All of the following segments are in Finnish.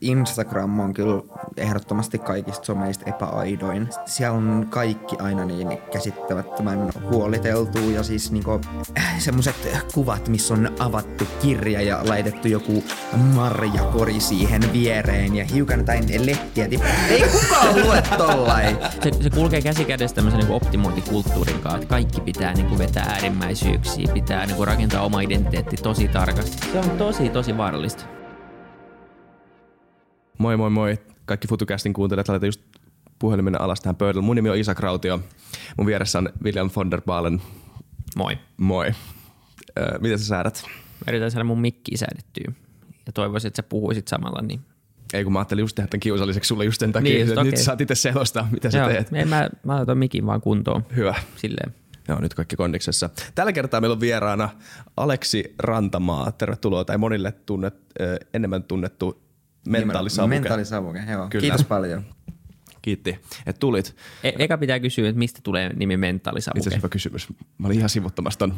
Instagram on kyllä ehdottomasti kaikista someista epäaidoin. Siellä on kaikki aina niin käsittämättömän huoliteltu ja siis niinku äh, semmoset kuvat, missä on avattu kirja ja laitettu joku marjakori siihen viereen ja hiukan jotain lehtiä. Ei kukaan lue tollain. Se, se kulkee käsi kädessä tämmöisen niin optimointikulttuurin kanssa, että kaikki pitää niin kuin vetää äärimmäisyyksiä, pitää niin kuin rakentaa oma identiteetti tosi tarkasti. Se on tosi, tosi vaarallista. Moi moi moi. Kaikki FutuCastin kuuntelijat, laita just puhelimen alas tähän pöydälle. Mun nimi on Isa Krautio. Mun vieressä on William von der Baalen. Moi. Moi. Öö, miten sä säädät? Mä yritän saada mun mikki säädettyä. Ja toivoisin, että sä puhuisit samalla, niin ei kun mä ajattelin just tehdä tämän kiusalliseksi sulle just sen takia, Niin, että just, nyt saat itse selostaa, mitä sä Joo, teet. ei, mä, mä laitan mikin vaan kuntoon. Hyvä. Silleen. Joo, nyt kaikki kondiksessa. Tällä kertaa meillä on vieraana Aleksi Rantamaa. Tervetuloa, tai monille tunnet, enemmän tunnettu mentaalisavuke. Mentaalisavuke, joo. Kyllä. Kiitos paljon. Kiitti, että tulit. E- eka pitää kysyä, että mistä tulee nimi Itse mentaalisavuke. asiassa hyvä kysymys. Mä olin ihan sivuttamassa ton.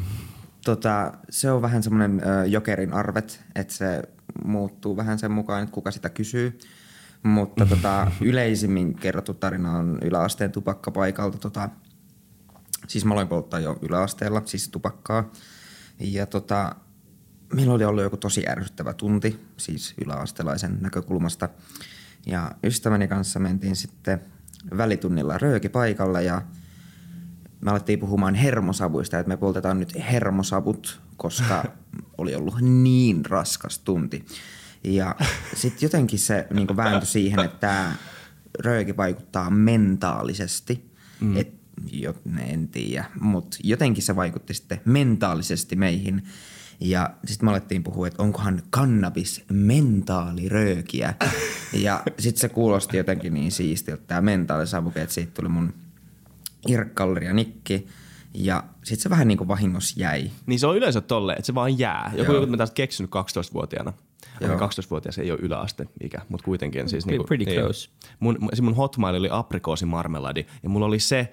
Tota, se on vähän semmoinen jokerin arvet, että se muuttuu vähän sen mukaan, että kuka sitä kysyy. Mutta tota, yleisimmin kerrottu tarina on yläasteen tupakkapaikalta. Tota, siis mä aloin polttaa jo yläasteella, siis tupakkaa. Ja tota, meillä oli ollut joku tosi ärsyttävä tunti, siis yläastelaisen näkökulmasta. Ja ystäväni kanssa mentiin sitten välitunnilla röökipaikalla ja me alettiin puhumaan hermosavuista, että me poltetaan nyt hermosavut, koska oli ollut niin raskas tunti. Ja sitten jotenkin se niin vääntyi siihen, että tämä rööki vaikuttaa mentaalisesti. Mm. Et, jo, en tiedä, mutta jotenkin se vaikutti sitten mentaalisesti meihin. Ja sitten me alettiin puhua, että onkohan kannabis mentaaliröökiä. Ja sitten se kuulosti jotenkin niin siistiltä tämä mentaalisavuke, että siitä tuli mun irkkalleri ja nikki. Ja sitten se vähän niin kuin vahingossa jäi. Niin se on yleensä tolle, että se vaan jää. Joku, joku mä taas keksinyt 12-vuotiaana. Joo. Okei, 12-vuotias ei ole yläaste ikä, mutta kuitenkin. Siis Pretty- niinku, pretty ei close. ole. Mun, se mun hotmail oli aprikoosimarmeladi ja mulla oli se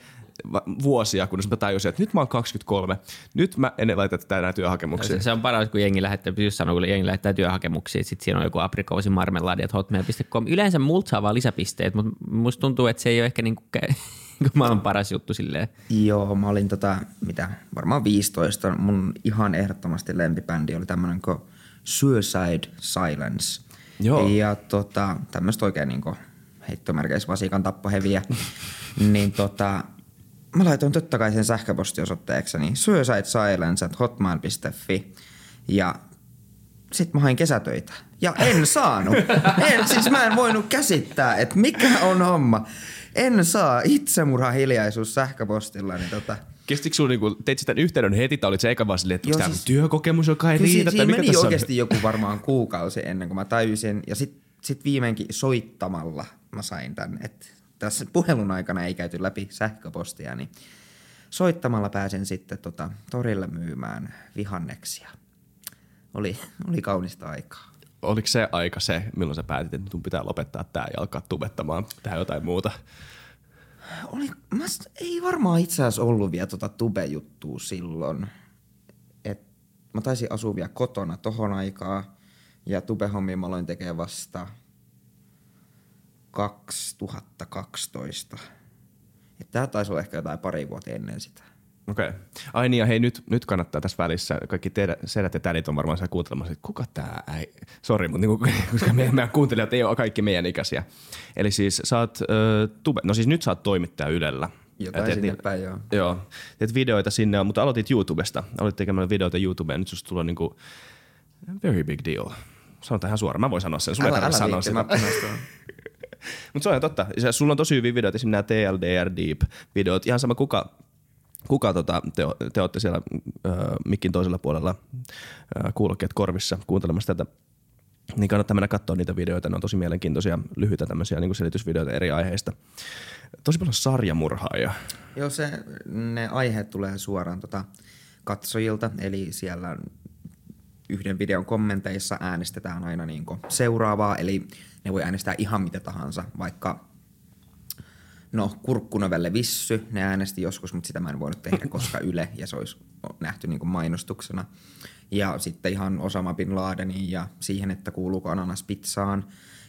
vuosia, kunnes mä tajusin, että nyt mä oon 23. Nyt mä en laita tätä enää työhakemuksiin. Se, se on paras, kun jengi lähettää, just sanoa, kun jengi lähettää työhakemuksia, sitten siinä on joku aprikoosi marmeladi, että hotmail.com. Yleensä multa saa vaan lisäpisteet, mutta musta tuntuu, että se ei ole ehkä niinku, kä- maailman paras juttu silleen. Joo, mä olin tota, mitä, varmaan 15. Mun ihan ehdottomasti lempibändi oli tämmönen kuin Suicide Silence. Joo. Ja tota, tämmöistä oikein niinku heittomerkeissä vasikan tappoheviä. niin tota, mä laitoin totta kai sen sähköpostiosoitteekseni suicide silence at hotmail.fi ja sit mä hain kesätöitä. Ja en saanut. En, siis mä en voinut käsittää, että mikä on homma. En saa itsemurha hiljaisuus sähköpostilla, niin tota... Kestikö sulla, niinku, teit sitä yhteyden heti tai olit se eka vaan silleen, että onko tämä siis- työkokemus, joka ei riitä? siinä, tai siinä mikä meni tässä on? oikeasti joku varmaan kuukausi ennen kuin mä tajusin. Ja sit, sit viimeinkin soittamalla mä sain tän. että tässä puhelun aikana ei käyty läpi sähköpostia, niin soittamalla pääsin sitten tota, torille myymään vihanneksia. Oli, oli kaunista aikaa. Oliko se aika se, milloin sä päätit, että sun pitää lopettaa tämä ja alkaa tubettamaan, tehdä jotain muuta? Oli, mä, ei varmaan itse asiassa ollut vielä tota tube-juttua silloin. Et mä taisin asua vielä kotona tohon aikaa. Ja tube-hommia mä aloin tekemään vasta 2012. Et tää taisi olla ehkä jotain pari vuotta ennen sitä. Okei. Okay. Ai niin, ja hei nyt, nyt kannattaa tässä välissä, kaikki teidän sedät ja tädit on varmaan siellä kuuntelemassa, että kuka tää äi... Sori, mutta niinku, koska meidän, meidän kuuntelijat ei ole kaikki meidän ikäisiä. Eli siis sä oot, ö, tube, no siis nyt sä oot toimittaja Ylellä. Jotain teet sinne päin, joo. Joo, teet videoita sinne, mutta aloitit YouTubesta. Aloitit tekemään videoita YouTubeen nyt susta tulee niinku very big deal. Sanotaan ihan suoraan, mä voin sanoa sen, sulle Älä, älä sanoa sitä. mä. Mutta se on ihan totta. Sulla on tosi hyviä videoita, esimerkiksi nämä TLDR Deep-videot. Ihan sama kuka, kuka tota, te, te olette siellä äh, mikin toisella puolella äh, kuulokkeet korvissa kuuntelemassa tätä. Niin kannattaa mennä katsoa niitä videoita. Ne on tosi mielenkiintoisia, lyhyitä tämmöisiä niin selitysvideoita eri aiheista. Tosi paljon sarjamurhaajia. Joo, se, ne aiheet tulee suoraan tota katsojilta, eli siellä yhden videon kommenteissa äänestetään aina niin seuraavaa, eli ne voi äänestää ihan mitä tahansa, vaikka no kurkkunovelle Vissy, ne äänesti joskus, mutta sitä mä en voinut tehdä, koska Yle, ja se olisi nähty niin mainostuksena. Ja sitten ihan Osama Bin Ladenin ja siihen, että kuuluuko ananas pizzaan.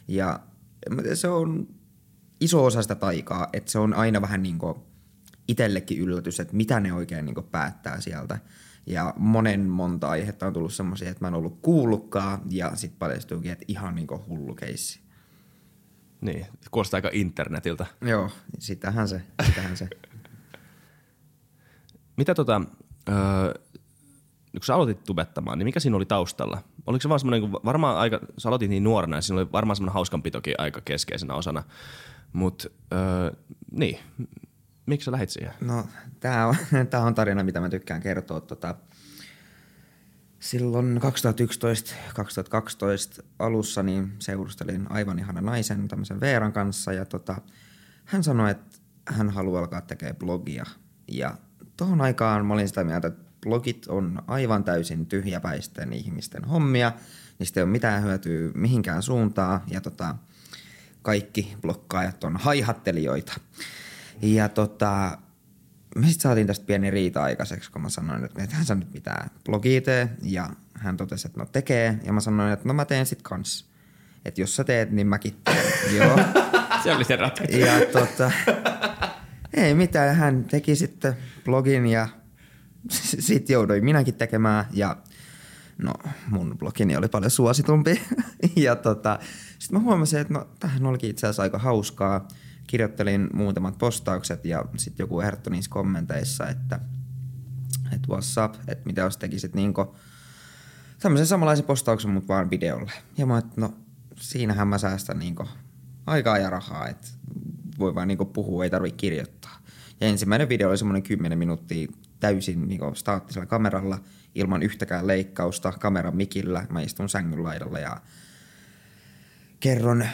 Ja se on iso osa sitä taikaa, että se on aina vähän niin kuin itsellekin yllätys, että mitä ne oikein niin päättää sieltä. Ja monen monta aihetta on tullut semmoisia, että mä en ollut kuullutkaan ja sitten paljastuukin, että ihan niin kuin hullu keissi. Niin, kuulostaa aika internetiltä. Joo, sitähän se, sitähän se. Mitä tota, öö, kun sä aloitit tubettamaan, niin mikä siinä oli taustalla? Oliko se vaan semmoinen, kun varmaan aika, sä aloitit niin nuorena ja siinä oli varmaan semmoinen hauskanpitokin aika keskeisenä osana. Mutta öö, niin, miksi sä lähit siihen? No, tää on, tää on tarina, mitä mä tykkään kertoa. Tota, silloin 2011-2012 alussa niin seurustelin aivan ihana naisen, tämmöisen Veeran kanssa. Ja tota, hän sanoi, että hän haluaa alkaa tekemään blogia. Ja tuohon aikaan mä olin sitä mieltä, että blogit on aivan täysin tyhjäpäisten ihmisten hommia. Niistä ei ole mitään hyötyä mihinkään suuntaan. Ja tota, kaikki blokkaajat on haihattelijoita. Ja tota, me sitten saatiin tästä pieni riita aikaiseksi, kun mä sanoin, että hän sanoi nyt mitään blogia tee. Ja hän totesi, että no tekee. Ja mä sanoin, että no mä teen sit kans. Että jos sä teet, niin mäkin teen. Joo. Se oli se ratkaisu. Ja tota, ei mitään, hän teki sitten blogin ja sitten jouduin minäkin tekemään ja no mun blogini oli paljon suositumpi. ja tota, sitten mä huomasin, että no tähän olikin itse asiassa aika hauskaa. Kirjoittelin muutamat postaukset ja sitten joku ehdottoi niissä kommenteissa, että, että what's up, että mitä jos tekisit niinku tämmöisen samanlaisen postauksen, mutta vaan videolle. Ja mä että no siinähän mä säästän niinku aikaa ja rahaa, että voi vaan niinku puhua, ei tarvitse kirjoittaa. Ja ensimmäinen video oli semmoinen 10 minuuttia täysin niin staattisella kameralla ilman yhtäkään leikkausta kameran mikillä. Mä istun sängyn laidalla ja kerron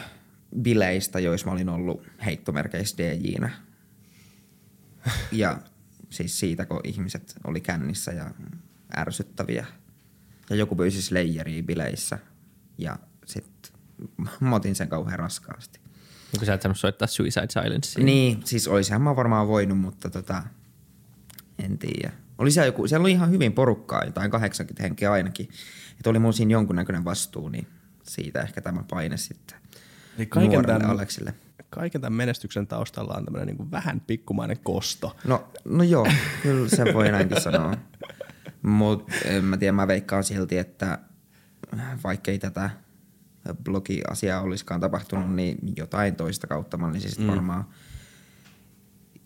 bileistä, joissa mä olin ollut heittomerkeissä DJ-nä. Ja siis siitä, kun ihmiset oli kännissä ja ärsyttäviä. Ja joku pyysi Slayeria bileissä ja sitten mä otin sen kauhean raskaasti. Kun sä et saanut soittaa Suicide Silence. Niin, siis olisinhan mä varmaan voinut, mutta tota, en tiedä. Oli siellä, joku, siellä oli ihan hyvin porukkaa, jotain 80 henkeä ainakin. Että oli mun siinä jonkunnäköinen vastuu, niin siitä ehkä tämä paine sitten Eli kaiken tämän, Aleksille. Kaiken tämän menestyksen taustalla on tämmöinen niin vähän pikkumainen kosto. No, no joo, kyllä se voi näinkin sanoa. Mutta en mä tiedä, mä veikkaan silti, että vaikkei tätä blogi-asiaa olisikaan tapahtunut, niin jotain toista kautta mä olisin mm. varmaan –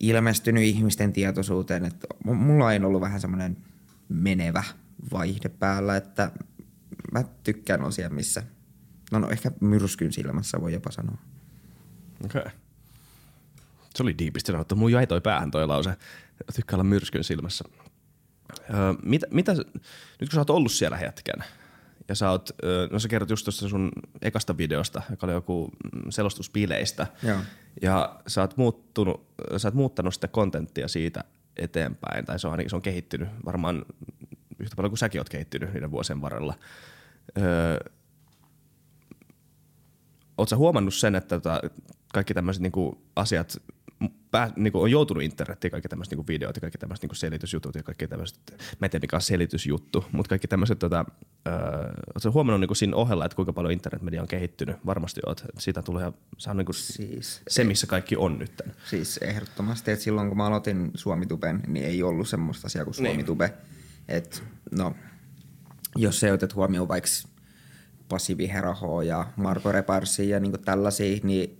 ilmestynyt ihmisten tietoisuuteen, että mulla ei ollut vähän semmoinen menevä vaihde päällä, että mä tykkään osia missä, no, no ehkä myrskyn silmässä voi jopa sanoa. Okei. Okay. Se oli diipisti sanottu. Mun jäi toi päähän toi lause. Tykkää olla myrskyn silmässä. Öö, mitä, mitä, nyt kun sä oot ollut siellä hetken, ja sä oot, no sä kerrot just tuosta sun ekasta videosta, joka oli joku mm, selostuspileistä. Joo. Ja sä oot, muuttunut, sä oot muuttanut sitä kontenttia siitä eteenpäin, tai se on ainakin se on kehittynyt varmaan yhtä paljon kuin säkin oot kehittynyt niiden vuosien varrella. Öö, sä huomannut sen, että tota, kaikki tämmöiset niinku asiat pää, niin kuin on joutunut internettiin kaikki tämmöiset niin videot ja kaikki tämmöiset niin selitysjutut ja kaikki tämmöiset, mä en tiedä mikä on selitysjuttu, mutta kaikki tämmöiset, tota, öö, ootko huomannut niin kuin siinä ohella, että kuinka paljon internetmedia on kehittynyt? Varmasti oot. Siitä tulee, se on niin kuin siis, se, missä kaikki on nyt. Siis ehdottomasti, että silloin kun mä aloitin Suomituben, niin ei ollut semmoista asiaa kuin Suomitube. Niin. Et, no, jos se otet huomioon vaikka Pasi Viheraho ja Marko Reparsi ja niin tällaisia, niin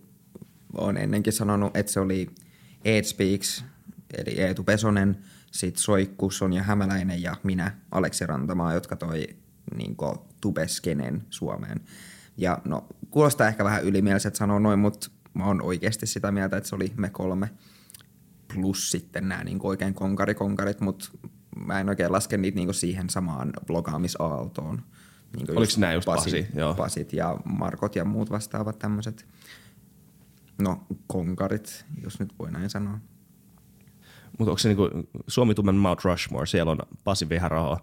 on ennenkin sanonut, että se oli Ed Speaks, eli Eetu Pesonen, sitten Soikku, Sonja Hämäläinen ja minä, Aleksi Rantamaa, jotka toi niin tubeskenen Suomeen. Ja no, kuulostaa ehkä vähän ylimieliset sanoa noin, mutta mä oon oikeasti sitä mieltä, että se oli me kolme plus sitten nämä niin oikein konkarikonkarit, mutta mä en oikein laske niitä niin siihen samaan blogaamisaaltoon. Niin Oliko nämä just Pasi, Pasi, joo. Pasit ja Markot ja muut vastaavat tämmöiset No, konkarit, jos nyt voi näin sanoa. Mutta onko se niinku Suomi Tumen Mount Rushmore, siellä on Pasi Viharaho.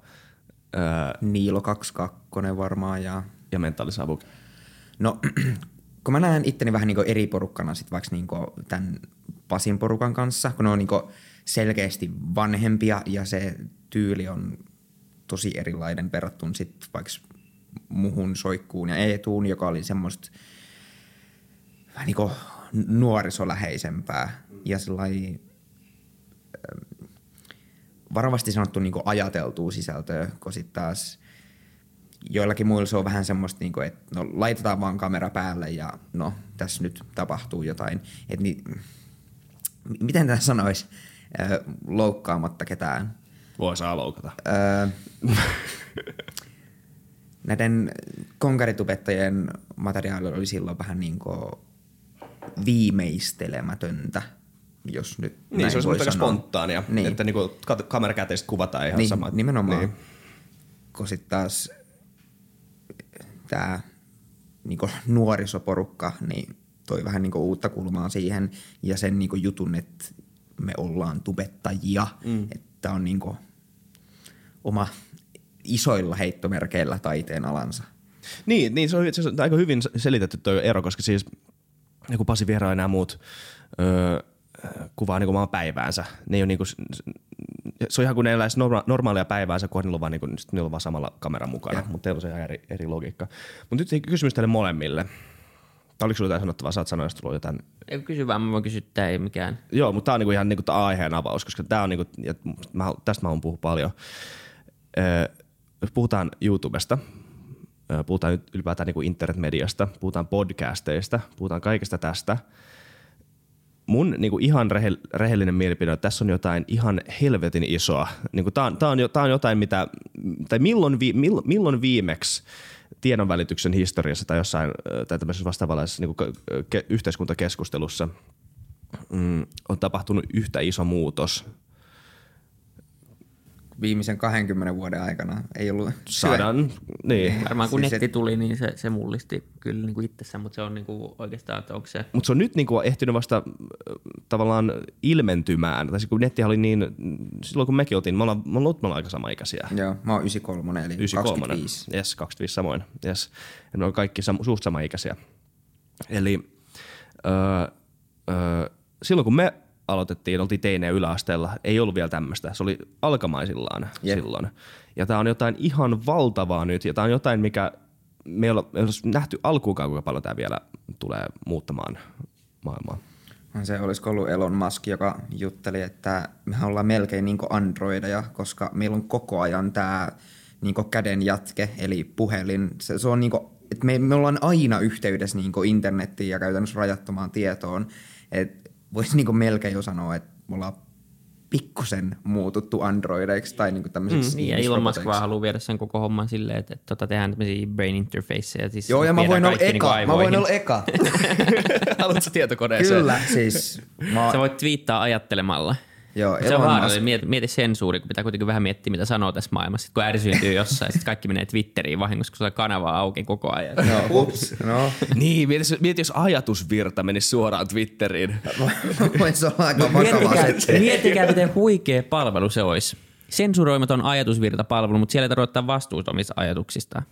Öö, Niilo 22 varmaan ja... Ja Mentaalisavuk. No, kun mä näen itteni vähän niinku eri porukkana sit vaikka niinku tämän Pasin porukan kanssa, kun ne on niinku selkeästi vanhempia ja se tyyli on tosi erilainen verrattuna sitten vaikka muhun soikkuun ja Eetuun, joka oli semmoista – vähän niin kuin nuorisoläheisempää ja sellainen varovasti sanottu niin ajateltua sisältöä, kun sitten taas joillakin muilla se on vähän semmoista, niin kuin, että no, laitetaan vaan kamera päälle ja no, tässä nyt tapahtuu jotain. Et niin, miten tämä sanoisi loukkaamatta ketään? Voi saa loukata. Öö, näiden konkaritubettajien materiaali oli silloin vähän niin kuin viimeistelemätöntä, jos nyt Niin, näin se olisi aika spontaania, Niin. että niinku kat- kamerakäteistä kuvataan ihan niin, sama. Nimenomaan. Niin. Niin. Kun sitten taas tämä niinku nuorisoporukka niin toi vähän niinku uutta kulmaa siihen ja sen niinku jutun, että me ollaan tubettajia. Mm. Että on niinku oma isoilla heittomerkeillä taiteen alansa. Niin, niin se, on, se on aika hyvin selitetty tuo ero, koska siis joku Pasi Viera ja nämä muut öö, kuvaa niinku omaa päiväänsä. Ne ei ole niinku, se on ihan kuin ne eläisi norma- normaalia päiväänsä, kun niillä on vaan, niinku, sit niillä on vaan samalla kamera mukana, mutta teillä on se ihan eri, eri logiikka. Mutta nyt kysymys teille molemmille. Tai oliko sulla jotain sanottavaa? Saat sanoa, jos tulee jotain. Ei kysy vaan, mä voin kysyä, tää ei mikään. Joo, mutta tämä on niinku ihan niinku tää aiheen avaus, koska tää on niinku, ja mä, tästä mä oon puhua paljon. Öö, jos puhutaan YouTubesta, puhutaan nyt ylipäätään niinku internetmediasta, puhutaan podcasteista, puhutaan kaikesta tästä. Mun niinku ihan rehe, rehellinen mielipide on, että tässä on jotain ihan helvetin isoa. Tää, on, tää, on, jo- tää on jotain, mitä, tai milloin, vi, milloin, milloin viimeksi tiedonvälityksen historiassa tai jossain tai tämmöisessä vastaavanlaisessa niinku ke, yhteiskuntakeskustelussa mm, on tapahtunut yhtä iso muutos Viimeisen 20 vuoden aikana ei ollut sadan, niin. Varmaan kun Siis netti et- tuli, niin se, se mullisti kyllä niin kuin itsessään, mutta se on niin kuin oikeastaan, että onko se... Mutta se on nyt niinku ehtinyt vasta äh, tavallaan ilmentymään. Tai siis kun nettihän oli niin, silloin kun mekin oltiin, me ollaan, me ollaan, me ollaan aika samaikäisiä. Joo, mä oon 93, eli 93. 25. Yes, 25 samoin. Yes. Ja ne on kaikki sam- suht samaikäisiä. Eli öö, öö, silloin kun me aloitettiin, oltiin teineen yläasteella, ei ollut vielä tämmöistä. Se oli alkamaisillaan Jep. silloin. Ja tämä on jotain ihan valtavaa nyt, ja tämä on jotain, mikä me ei olla, me ei olla nähty alkuunkaan, kuinka paljon tämä vielä tulee muuttamaan maailmaa. Se olisiko ollut Elon Musk, joka jutteli, että me ollaan melkein niin androideja, koska meillä on koko ajan tämä niin käden jatke, eli puhelin. Se, se on niin kuin, että me, me ollaan aina yhteydessä niin internettiin ja käytännössä rajattomaan tietoon. Et voisi niin melkein jo sanoa, että me ollaan pikkusen muututtu androideiksi tai niin tämmöisiksi Niin, ja Elon Musk vaan haluaa viedä sen koko homman silleen, että, että tota, tehdään tämmöisiä brain interfaceja. Siis Joo, ja mä voin olla niinku eka. Mä voin olla eka. Haluatko tietokoneeseen? Kyllä, siis. Mä, Sä voit twiittaa ajattelemalla. Joo, Se on vaarallinen. Mieti, mieti sensuuri, kun pitää kuitenkin vähän miettiä, mitä sanoo tässä maailmassa. Sitten kun ärsyntyy jossain, sitten kaikki menee Twitteriin vahingossa, kun on kanava auki koko ajan. Joo, ups, no. Niin, mieti, mieti, jos ajatusvirta menisi suoraan Twitteriin. Voisi olla aika vakava Miettikää, se. miettikää, miten huikea palvelu se olisi. Sensuroimaton ajatusvirtapalvelu, mutta siellä ei tarvitse ottaa vastuuta omista ajatuksistaan.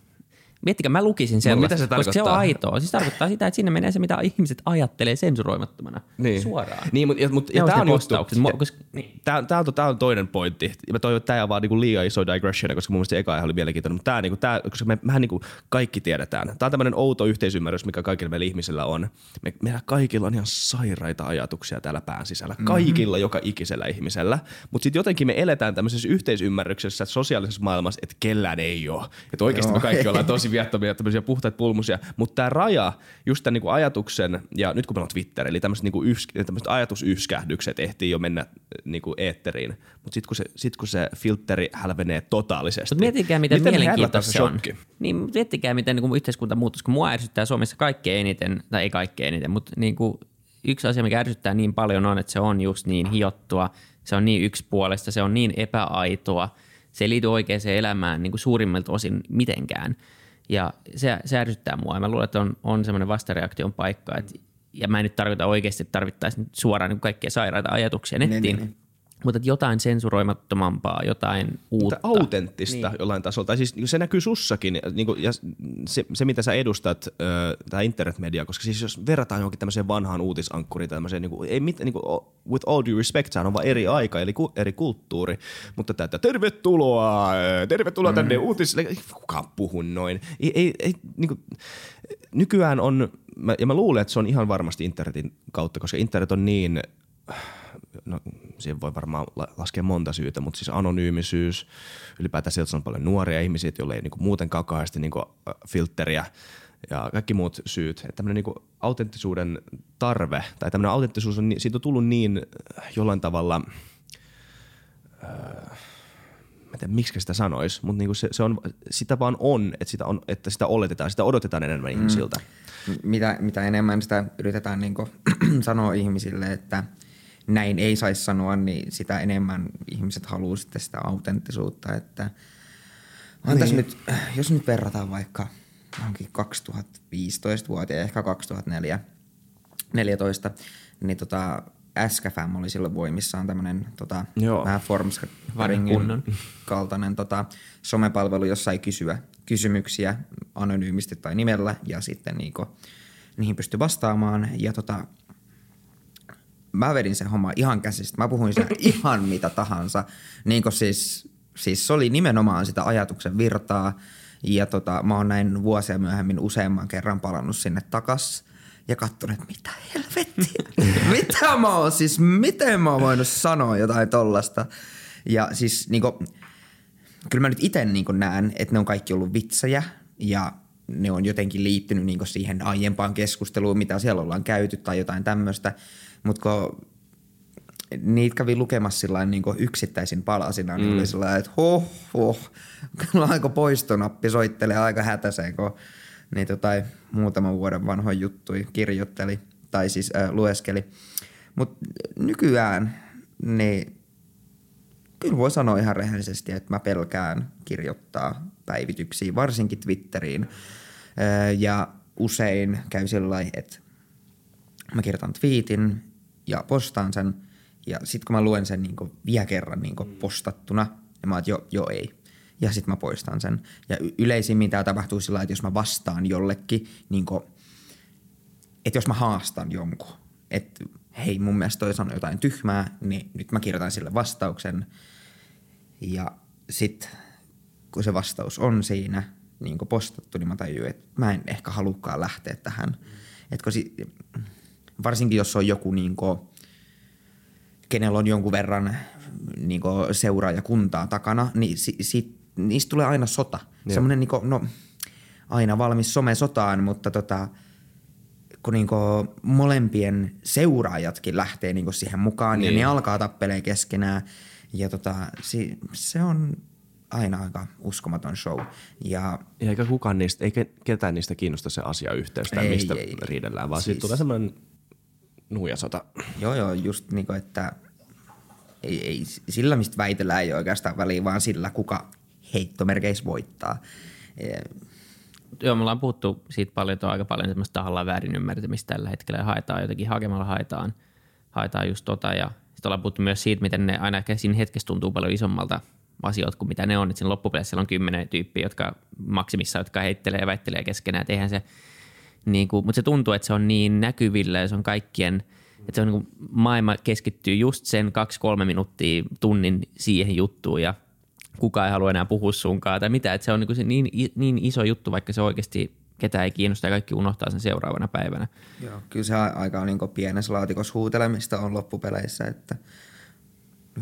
Miettikää, mä lukisin sellaista, mitä se koska se on tarkoittaa? aitoa. Siis tarkoittaa sitä, että sinne menee se, mitä ihmiset ajattelee sensuroimattomana Niin. suoraan. Niin, mutta, mutta ja on tämä on juttu. niin. Tämä, on, tämä on toinen pointti. Mä toivon, että tämä ole vaan niinku liian iso digression, koska mun mielestä se eka aihe oli mielenkiintoinen. Mutta tämä, niinku, tämä, koska me, mehän niinku kaikki tiedetään. Tämä on tämmöinen outo yhteisymmärrys, mikä kaikilla meillä ihmisillä on. Me, meillä kaikilla on ihan sairaita ajatuksia täällä pään sisällä. Kaikilla, joka ikisellä ihmisellä. Mutta sitten jotenkin me eletään tämmöisessä yhteisymmärryksessä sosiaalisessa maailmassa, että kellään ei ole. Että oikeasti me Joo. kaikki ollaan tosi viattomia, tämmöisiä puhtaita pulmusia. Mutta tämä raja, just tämän niinku ajatuksen, ja nyt kun meillä on Twitter, eli tämmöiset niinku tämmöiset ajatusyskähdykset ehtii jo mennä niinku eetteriin. Mutta sitten kun, se, sit kun se filtteri hälvenee totaalisesti. Mutta miettikää, miten, miten mielenkiintoista se on. shokki. Niin, miettikää, miten niin kuin yhteiskunta muuttuisi, kun mua ärsyttää Suomessa kaikkein eniten, tai ei kaikkein eniten, mutta niin kuin yksi asia, mikä ärsyttää niin paljon on, että se on just niin hiottua, se on niin yksipuolesta, se on niin epäaitoa, se ei liity oikeaan elämään niin kuin suurimmilta osin mitenkään. Ja se, se ärsyttää mua. Mä luulen, että on, on semmoinen vastareaktion paikka. Et, ja mä en nyt tarkoita oikeasti, että tarvittaisiin suoraan niin kaikkia sairaita ajatuksia nettiin. Niin, niin, niin. Mutta jotain sensuroimattomampaa, jotain uutta. Mutta autenttista niin. jollain tasolla. Tai siis se näkyy sussakin niin kuin, ja se, se, mitä sä edustat, tämä internetmedia, koska siis jos verrataan johonkin tämmöiseen vanhaan uutisankkuriin, tämmöiseen, niin kuin, ei mit, niin kuin, with all due respect, sehän on vaan eri aika, eli ku, eri kulttuuri, mutta tätä tervetuloa, tervetuloa mm. tänne uutis... Kukaan puhu noin. Ei, ei, ei, niin kuin, nykyään on, ja mä luulen, että se on ihan varmasti internetin kautta, koska internet on niin no siihen voi varmaan laskea monta syytä, mutta siis anonyymisyys, ylipäätään sieltä on paljon nuoria ihmisiä, joille ei niinku muuten kauheasti niinku filtteriä ja kaikki muut syyt. Että tämmöinen niinku autenttisuuden tarve tai tämmöinen autenttisuus on, siitä on tullut niin jollain tavalla, äh, mä tiedä miksi sitä sanoisi, mutta niinku se, se, on, sitä vaan on että, sitä on, että sitä oletetaan, sitä odotetaan enemmän mm. ihmisiltä. Mitä, mitä enemmän sitä yritetään niinku sanoa ihmisille, että – näin ei saisi sanoa, niin sitä enemmän ihmiset haluaa sitten sitä autenttisuutta. Että on niin. nyt, jos nyt verrataan vaikka onkin 2015-vuoteen, ehkä 2014, niin tota, SKFM oli silloin voimissaan tämmöinen tota, vähän Forms kaltainen tota, somepalvelu, jossa sai kysyä kysymyksiä anonyymisti tai nimellä ja sitten niinku, niihin pystyi vastaamaan. Ja tota, mä vedin sen homma ihan käsistä. Mä puhuin sen ihan mitä tahansa. Niin siis, siis se oli nimenomaan sitä ajatuksen virtaa. Ja tota, mä oon näin vuosia myöhemmin useamman kerran palannut sinne takas ja katsonut, että mitä helvettiä. mitä mä oon siis, miten mä oon voinut sanoa jotain tollasta. Ja siis niinku, kyllä mä nyt itse niinku näen, että ne on kaikki ollut vitsejä ja ne on jotenkin liittynyt niinku siihen aiempaan keskusteluun, mitä siellä ollaan käyty tai jotain tämmöistä. Mutta kun niitä kävi lukemassa sillä niin yksittäisin palasina, niin mm. oli sellainen, että hoh, hoh, kyllä aika poistonappi soittelee aika hätäiseen, kun niitä jotain muutaman vuoden vanhoja juttuja kirjoitteli tai siis äh, lueskeli. Mutta nykyään niin kyllä voi sanoa ihan rehellisesti, että mä pelkään kirjoittaa päivityksiä, varsinkin Twitteriin. Äh, ja usein käy sillä että mä kirjoitan tweetin ja postaan sen. Ja sitten kun mä luen sen niin vielä kerran niin postattuna, ja mä oon, joo, jo ei. Ja sitten mä poistan sen. Ja yleisimmin tämä tapahtuu sillä että jos mä vastaan jollekin, niin kuin, että jos mä haastan jonkun, että hei mun mielestä toi sanoi jotain tyhmää, niin nyt mä kirjoitan sille vastauksen. Ja sitten kun se vastaus on siinä niin postattu, niin mä tajuin, että mä en ehkä halukkaan lähteä tähän. Mm. Että kun si- varsinkin jos on joku niin kuin, kenellä on jonkun verran niin seuraajakuntaa takana, niin si, si, niistä tulee aina sota. Semmoinen niin no, aina valmis sotaan, mutta tota, kun niin molempien seuraajatkin lähtee niin siihen mukaan niin. ja ne alkaa tappelee keskenään. Ja tota, si, se on aina aika uskomaton show. Ja, ja eikä kukaan niistä, eikä ketään niistä kiinnosta se asiayhteys tai mistä ei, riidellään, vaan siis, siitä tulee semmoinen nuijasota. Joo, joo, just niin kuin, että ei, ei, sillä, mistä väitellään, ei oikeastaan väliä, vaan sillä, kuka heittomerkeissä voittaa. Joo, me ollaan puhuttu siitä paljon, että on aika paljon semmoista tahallaan väärin ymmärtämistä tällä hetkellä. Haetaan jotenkin hakemalla, haetaan, haetaan just tota. Ja sitten ollaan puhuttu myös siitä, miten ne aina ehkä siinä hetkessä tuntuu paljon isommalta asiat kuin mitä ne on. Että siinä loppupeleissä on kymmenen tyyppiä, jotka maksimissa, jotka heittelee ja väittelee keskenään. Et eihän se – niin kuin, mutta se tuntuu, että se on niin näkyvillä ja se on kaikkien, että se on niin kuin, maailma keskittyy just sen kaksi-kolme minuuttia tunnin siihen juttuun ja kukaan ei halua enää puhua sunkaan tai mitä. Että se on niin, kuin se niin, niin iso juttu, vaikka se oikeasti ketään ei kiinnosta ja kaikki unohtaa sen seuraavana päivänä. Joo, kyllä se aika niin pienessä laatikossa huutelemista on loppupeleissä, että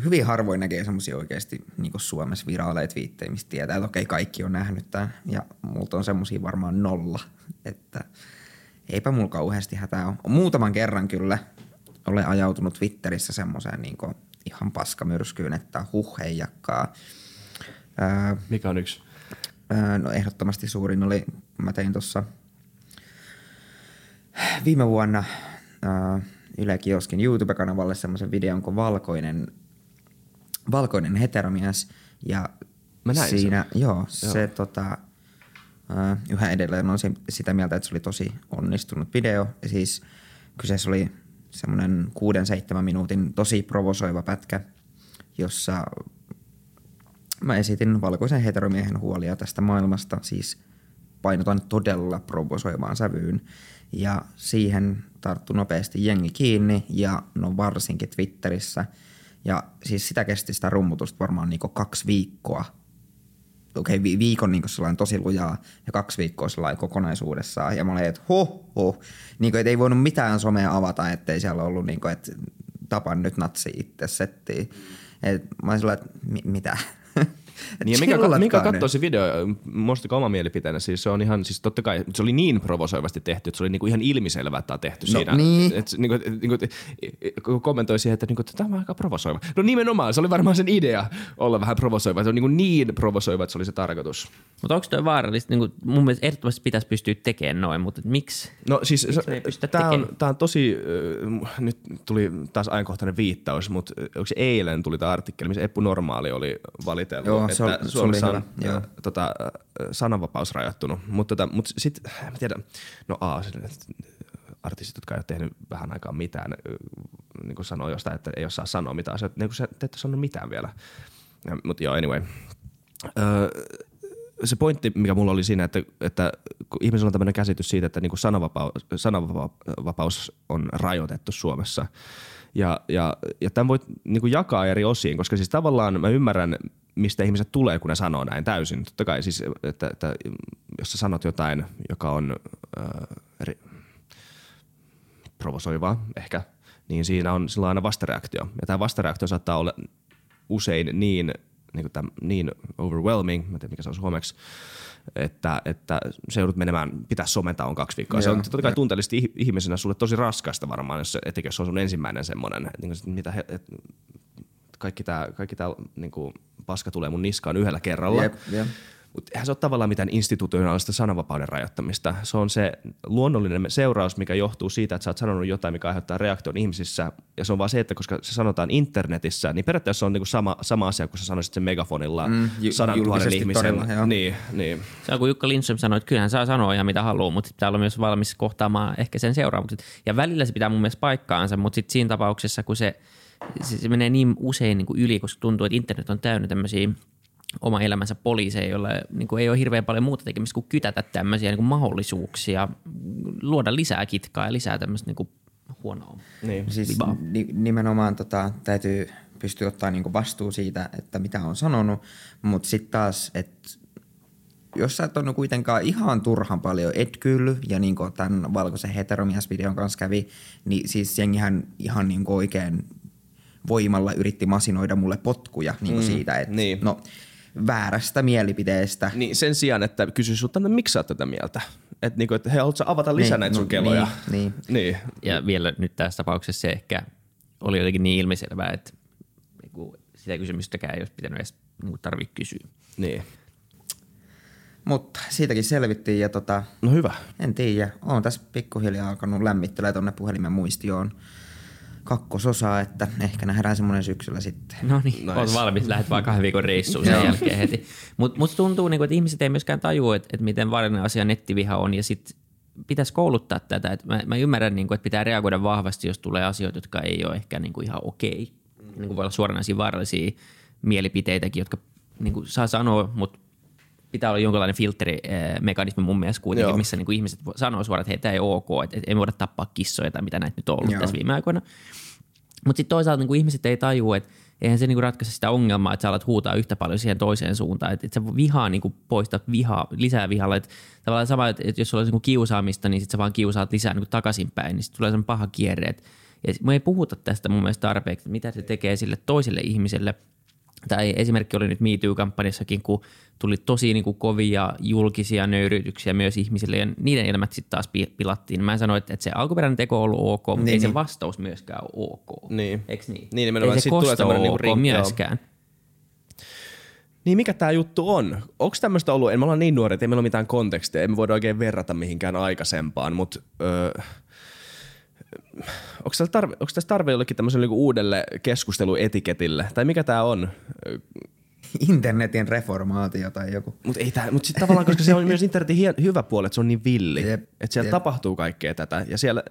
hyvin harvoin näkee semmoisia oikeasti niin Suomessa viraaleita viittejä, mistä tietää, että okei, kaikki on nähnyt tämän ja multa on semmoisia varmaan nolla, että – eipä mulla kauheasti hätää ole. Muutaman kerran kyllä olen ajautunut Twitterissä semmoiseen niin ihan paskamyrskyyn, että huh heijakkaa. Öö, Mikä on yksi? Öö, no ehdottomasti suurin oli, mä tein tuossa viime vuonna öö, Yle Kioskin YouTube-kanavalle semmoisen videon kuin Valkoinen, Valkoinen heteromies. Ja Mä näin siinä, sen. Joo, joo. se tota, yhä edelleen on sitä mieltä, että se oli tosi onnistunut video. Ja siis kyseessä oli semmoinen kuuden seitsemän minuutin tosi provosoiva pätkä jossa mä esitin valkoisen heteromiehen huolia tästä maailmasta, siis painotan todella provosoivaan sävyyn. Ja siihen tarttu nopeasti jengi kiinni ja no varsinkin Twitterissä. Ja siis sitä kesti sitä rummutusta varmaan niinku kaksi viikkoa. Okei, okay, viikon niinku sellainen tosi lujaa ja kaksi viikkoa sellainen kokonaisuudessaan. Ja mä olin, että huh, huh. Niinku, et ei voinut mitään somea avata, ettei siellä ollut niinku, että tapan nyt natsi itse settiin. Et mä olin sellainen, että mi- mitä? Niin, mikä, mikä katsoi se video, muistakaa oma mielipiteenä, siis se on ihan, siis totta kai, se oli niin provosoivasti tehty, että se oli niinku ihan ilmiselvää, että tämä on tehty No siinä. niin. Et, niinku, niinku, et, kun kommentoi siihen, että, niinku, että tämä on aika provosoiva. No nimenomaan, se oli varmaan sen idea olla vähän provosoiva. Se on niinku niin provosoiva, että se oli se tarkoitus. Mutta onko toi vaarallista? Niin mun mielestä ehdottomasti pitäisi pystyä tekemään noin, mutta miksi? No siis tämä on, tää on tosi, äh, nyt tuli taas ajankohtainen viittaus, mutta äh, onko se eilen tuli tämä artikkeli, missä Eppu Normaali oli valitellut, Joo, että se se oli Suomessa on hyvä, joo. äh, tota, äh, sananvapaus rajoittunut. Mutta tota, mut sitten, mä tiedän, no A, se- artistit, jotka ei ole tehnyt vähän aikaa mitään, äh, niin kuin sanoo jostain, että ei osaa sanoa mitään asioita, niin kuin se, te ette sano mitään vielä. Mutta joo, anyway. Öö, se pointti, mikä mulla oli siinä, että, että kun ihmisellä on tämmöinen käsitys siitä, että niin sananvapaus, sananvapaus on rajoitettu Suomessa. Ja, ja, ja tämän voi niin kuin jakaa eri osiin, koska siis tavallaan mä ymmärrän, mistä ihmiset tulee, kun ne sanoo näin täysin. Totta kai siis, että, että jos sä sanot jotain, joka on äh, eri, provosoivaa ehkä, niin siinä on sillä aina vastareaktio. Ja tämä vastareaktio saattaa olla usein niin, niin, kuin täm, niin overwhelming, mä en tiedä mikä se on suomeksi, että, että se joudut menemään, pitää sometauon kaksi viikkoa. Se on totta kai tunteellisesti ih- ihmisenä sulle tosi raskasta varmaan, jos, etenkin jos se on sun ensimmäinen semmoinen, että, niin mitä he, et, kaikki tämä kaikki tää, niin kuin, paska tulee mun niskaan yhdellä kerralla. Jep, jep. Mutta eihän se ole tavallaan mitään institutionaalista sananvapauden rajoittamista. Se on se luonnollinen seuraus, mikä johtuu siitä, että sä oot sanonut jotain, mikä aiheuttaa reaktion ihmisissä. Ja se on vaan se, että koska se sanotaan internetissä, niin periaatteessa se on niinku sama, sama asia, kun sä sanoisit sen megafonilla Mm, ju- sadan tuhannen ihmisen. todella. Niin, niin. Se on kuin Jukka Lindström sanoi, että kyllähän saa sanoa ihan mitä haluaa, mutta pitää olla myös valmis kohtaamaan ehkä sen seuraamukset. Ja välillä se pitää mun mielestä paikkaansa, mutta sitten siinä tapauksessa, kun se, se, se menee niin usein niin kuin yli, koska tuntuu, että internet on täynnä tämmöisiä oma elämänsä poliiseja, joilla niin kuin ei ole hirveän paljon muuta tekemistä kuin kytätä tämmöisiä niin kuin mahdollisuuksia, luoda lisää kitkaa ja lisää tämmöistä niin kuin huonoa. niin. Siis ni- nimenomaan tota, täytyy pystyä ottaa niinku vastuu siitä, että mitä on sanonut, mutta sitten taas, että jos sä et ole kuitenkaan ihan turhan paljon etkyillyt, ja niin kuin tämän valkoisen heteromiesvideon kanssa kävi, niin siis jengihän ihan niin kuin oikein voimalla yritti masinoida mulle potkuja niin kuin Mm, siitä, että niin. no väärästä mielipiteestä. niin sen sijaan, että kysyisi sulta, että miksi sä oot tätä mieltä? Että niinku, et he haluatko avata lisää Niin, näitä sun no, keloja? niin, niin. Ja vielä nyt tässä tapauksessa se ehkä oli jotenkin niin ilmiselvää, että niinku sitä kysymystäkään ei olisi pitänyt edes niinku tarvitse kysyä. niin. Mutta siitäkin selvittiin ja tota, No hyvä. En tiedä. Oon tässä pikkuhiljaa alkanut lämmittelee tonne puhelimen muistioon kakkososaa, että ehkä nähdään semmoinen syksyllä sitten. No niin, Nice. oot valmis, lähdet vaan kahden viikon reissuun sen jälkeen heti. Mutta musta tuntuu, niinku, että ihmiset ei myöskään tajua, että, että miten vaarallinen asia nettiviha on ja sit pitäisi kouluttaa tätä. Et mä, mä ymmärrän, niinku, että pitää reagoida vahvasti, jos tulee asioita, jotka ei ole ehkä niinku ihan okei. Niin kuin voi olla suoranaisia vaarallisia mielipiteitäkin, jotka niinku, saa sanoa, mutta pitää olla jonkinlainen filterimekanismi mun mielestä kuitenkin, Joo. missä niinku ihmiset vo- sanoo suoraan, että hei, tämä ei ole ok, että, että ei voida tappaa kissoja tai mitä näitä nyt on ollut Joo. tässä viime aikoina. Mutta sitten toisaalta niin ihmiset ei tajua, että eihän se niin ratkaise sitä ongelmaa, että sä alat huutaa yhtä paljon siihen toiseen suuntaan. Että et sä vihaa niin poistat vihaa, lisää vihalla. Että tavallaan sama, että et jos sulla olisi niin kiusaamista, niin sit sä vaan kiusaat lisää niin takaisinpäin, niin sitten tulee sellainen paha kierre. Et, ja me ei puhuta tästä mun mielestä tarpeeksi, että mitä se tekee sille toiselle ihmiselle. Tai esimerkki oli nyt MeToo-kampanjassakin, kun tuli tosi niin kuin kovia julkisia nöyryytyksiä myös ihmisille, ja niiden elämät sitten taas pi- pilattiin. Mä sanoin, että, että se alkuperäinen teko on ollut ok, mutta Niin, ei se niin. vastaus myöskään ole ok. Niin. Eikö niin? Niin, nimenomaan. Ei se tulee kosto ole niinku ok joo. myöskään. Niin mikä tämä juttu on? Onko tämmöistä ollut, en me olla niin nuoria, että ei meillä ole mitään kontekstia, ei me voida oikein verrata mihinkään aikaisempaan, mutta öö, onko, tarve, onko tässä tarve jollekin tämmöiselle niinku uudelle keskusteluetiketille? Tai mikä tämä on? Internetin reformaatio tai joku. Mutta mut sitten tavallaan, koska se on myös internetin hien, hyvä puoli, että se on niin villi, Jep, että siellä jep. tapahtuu kaikkea tätä ja, siellä,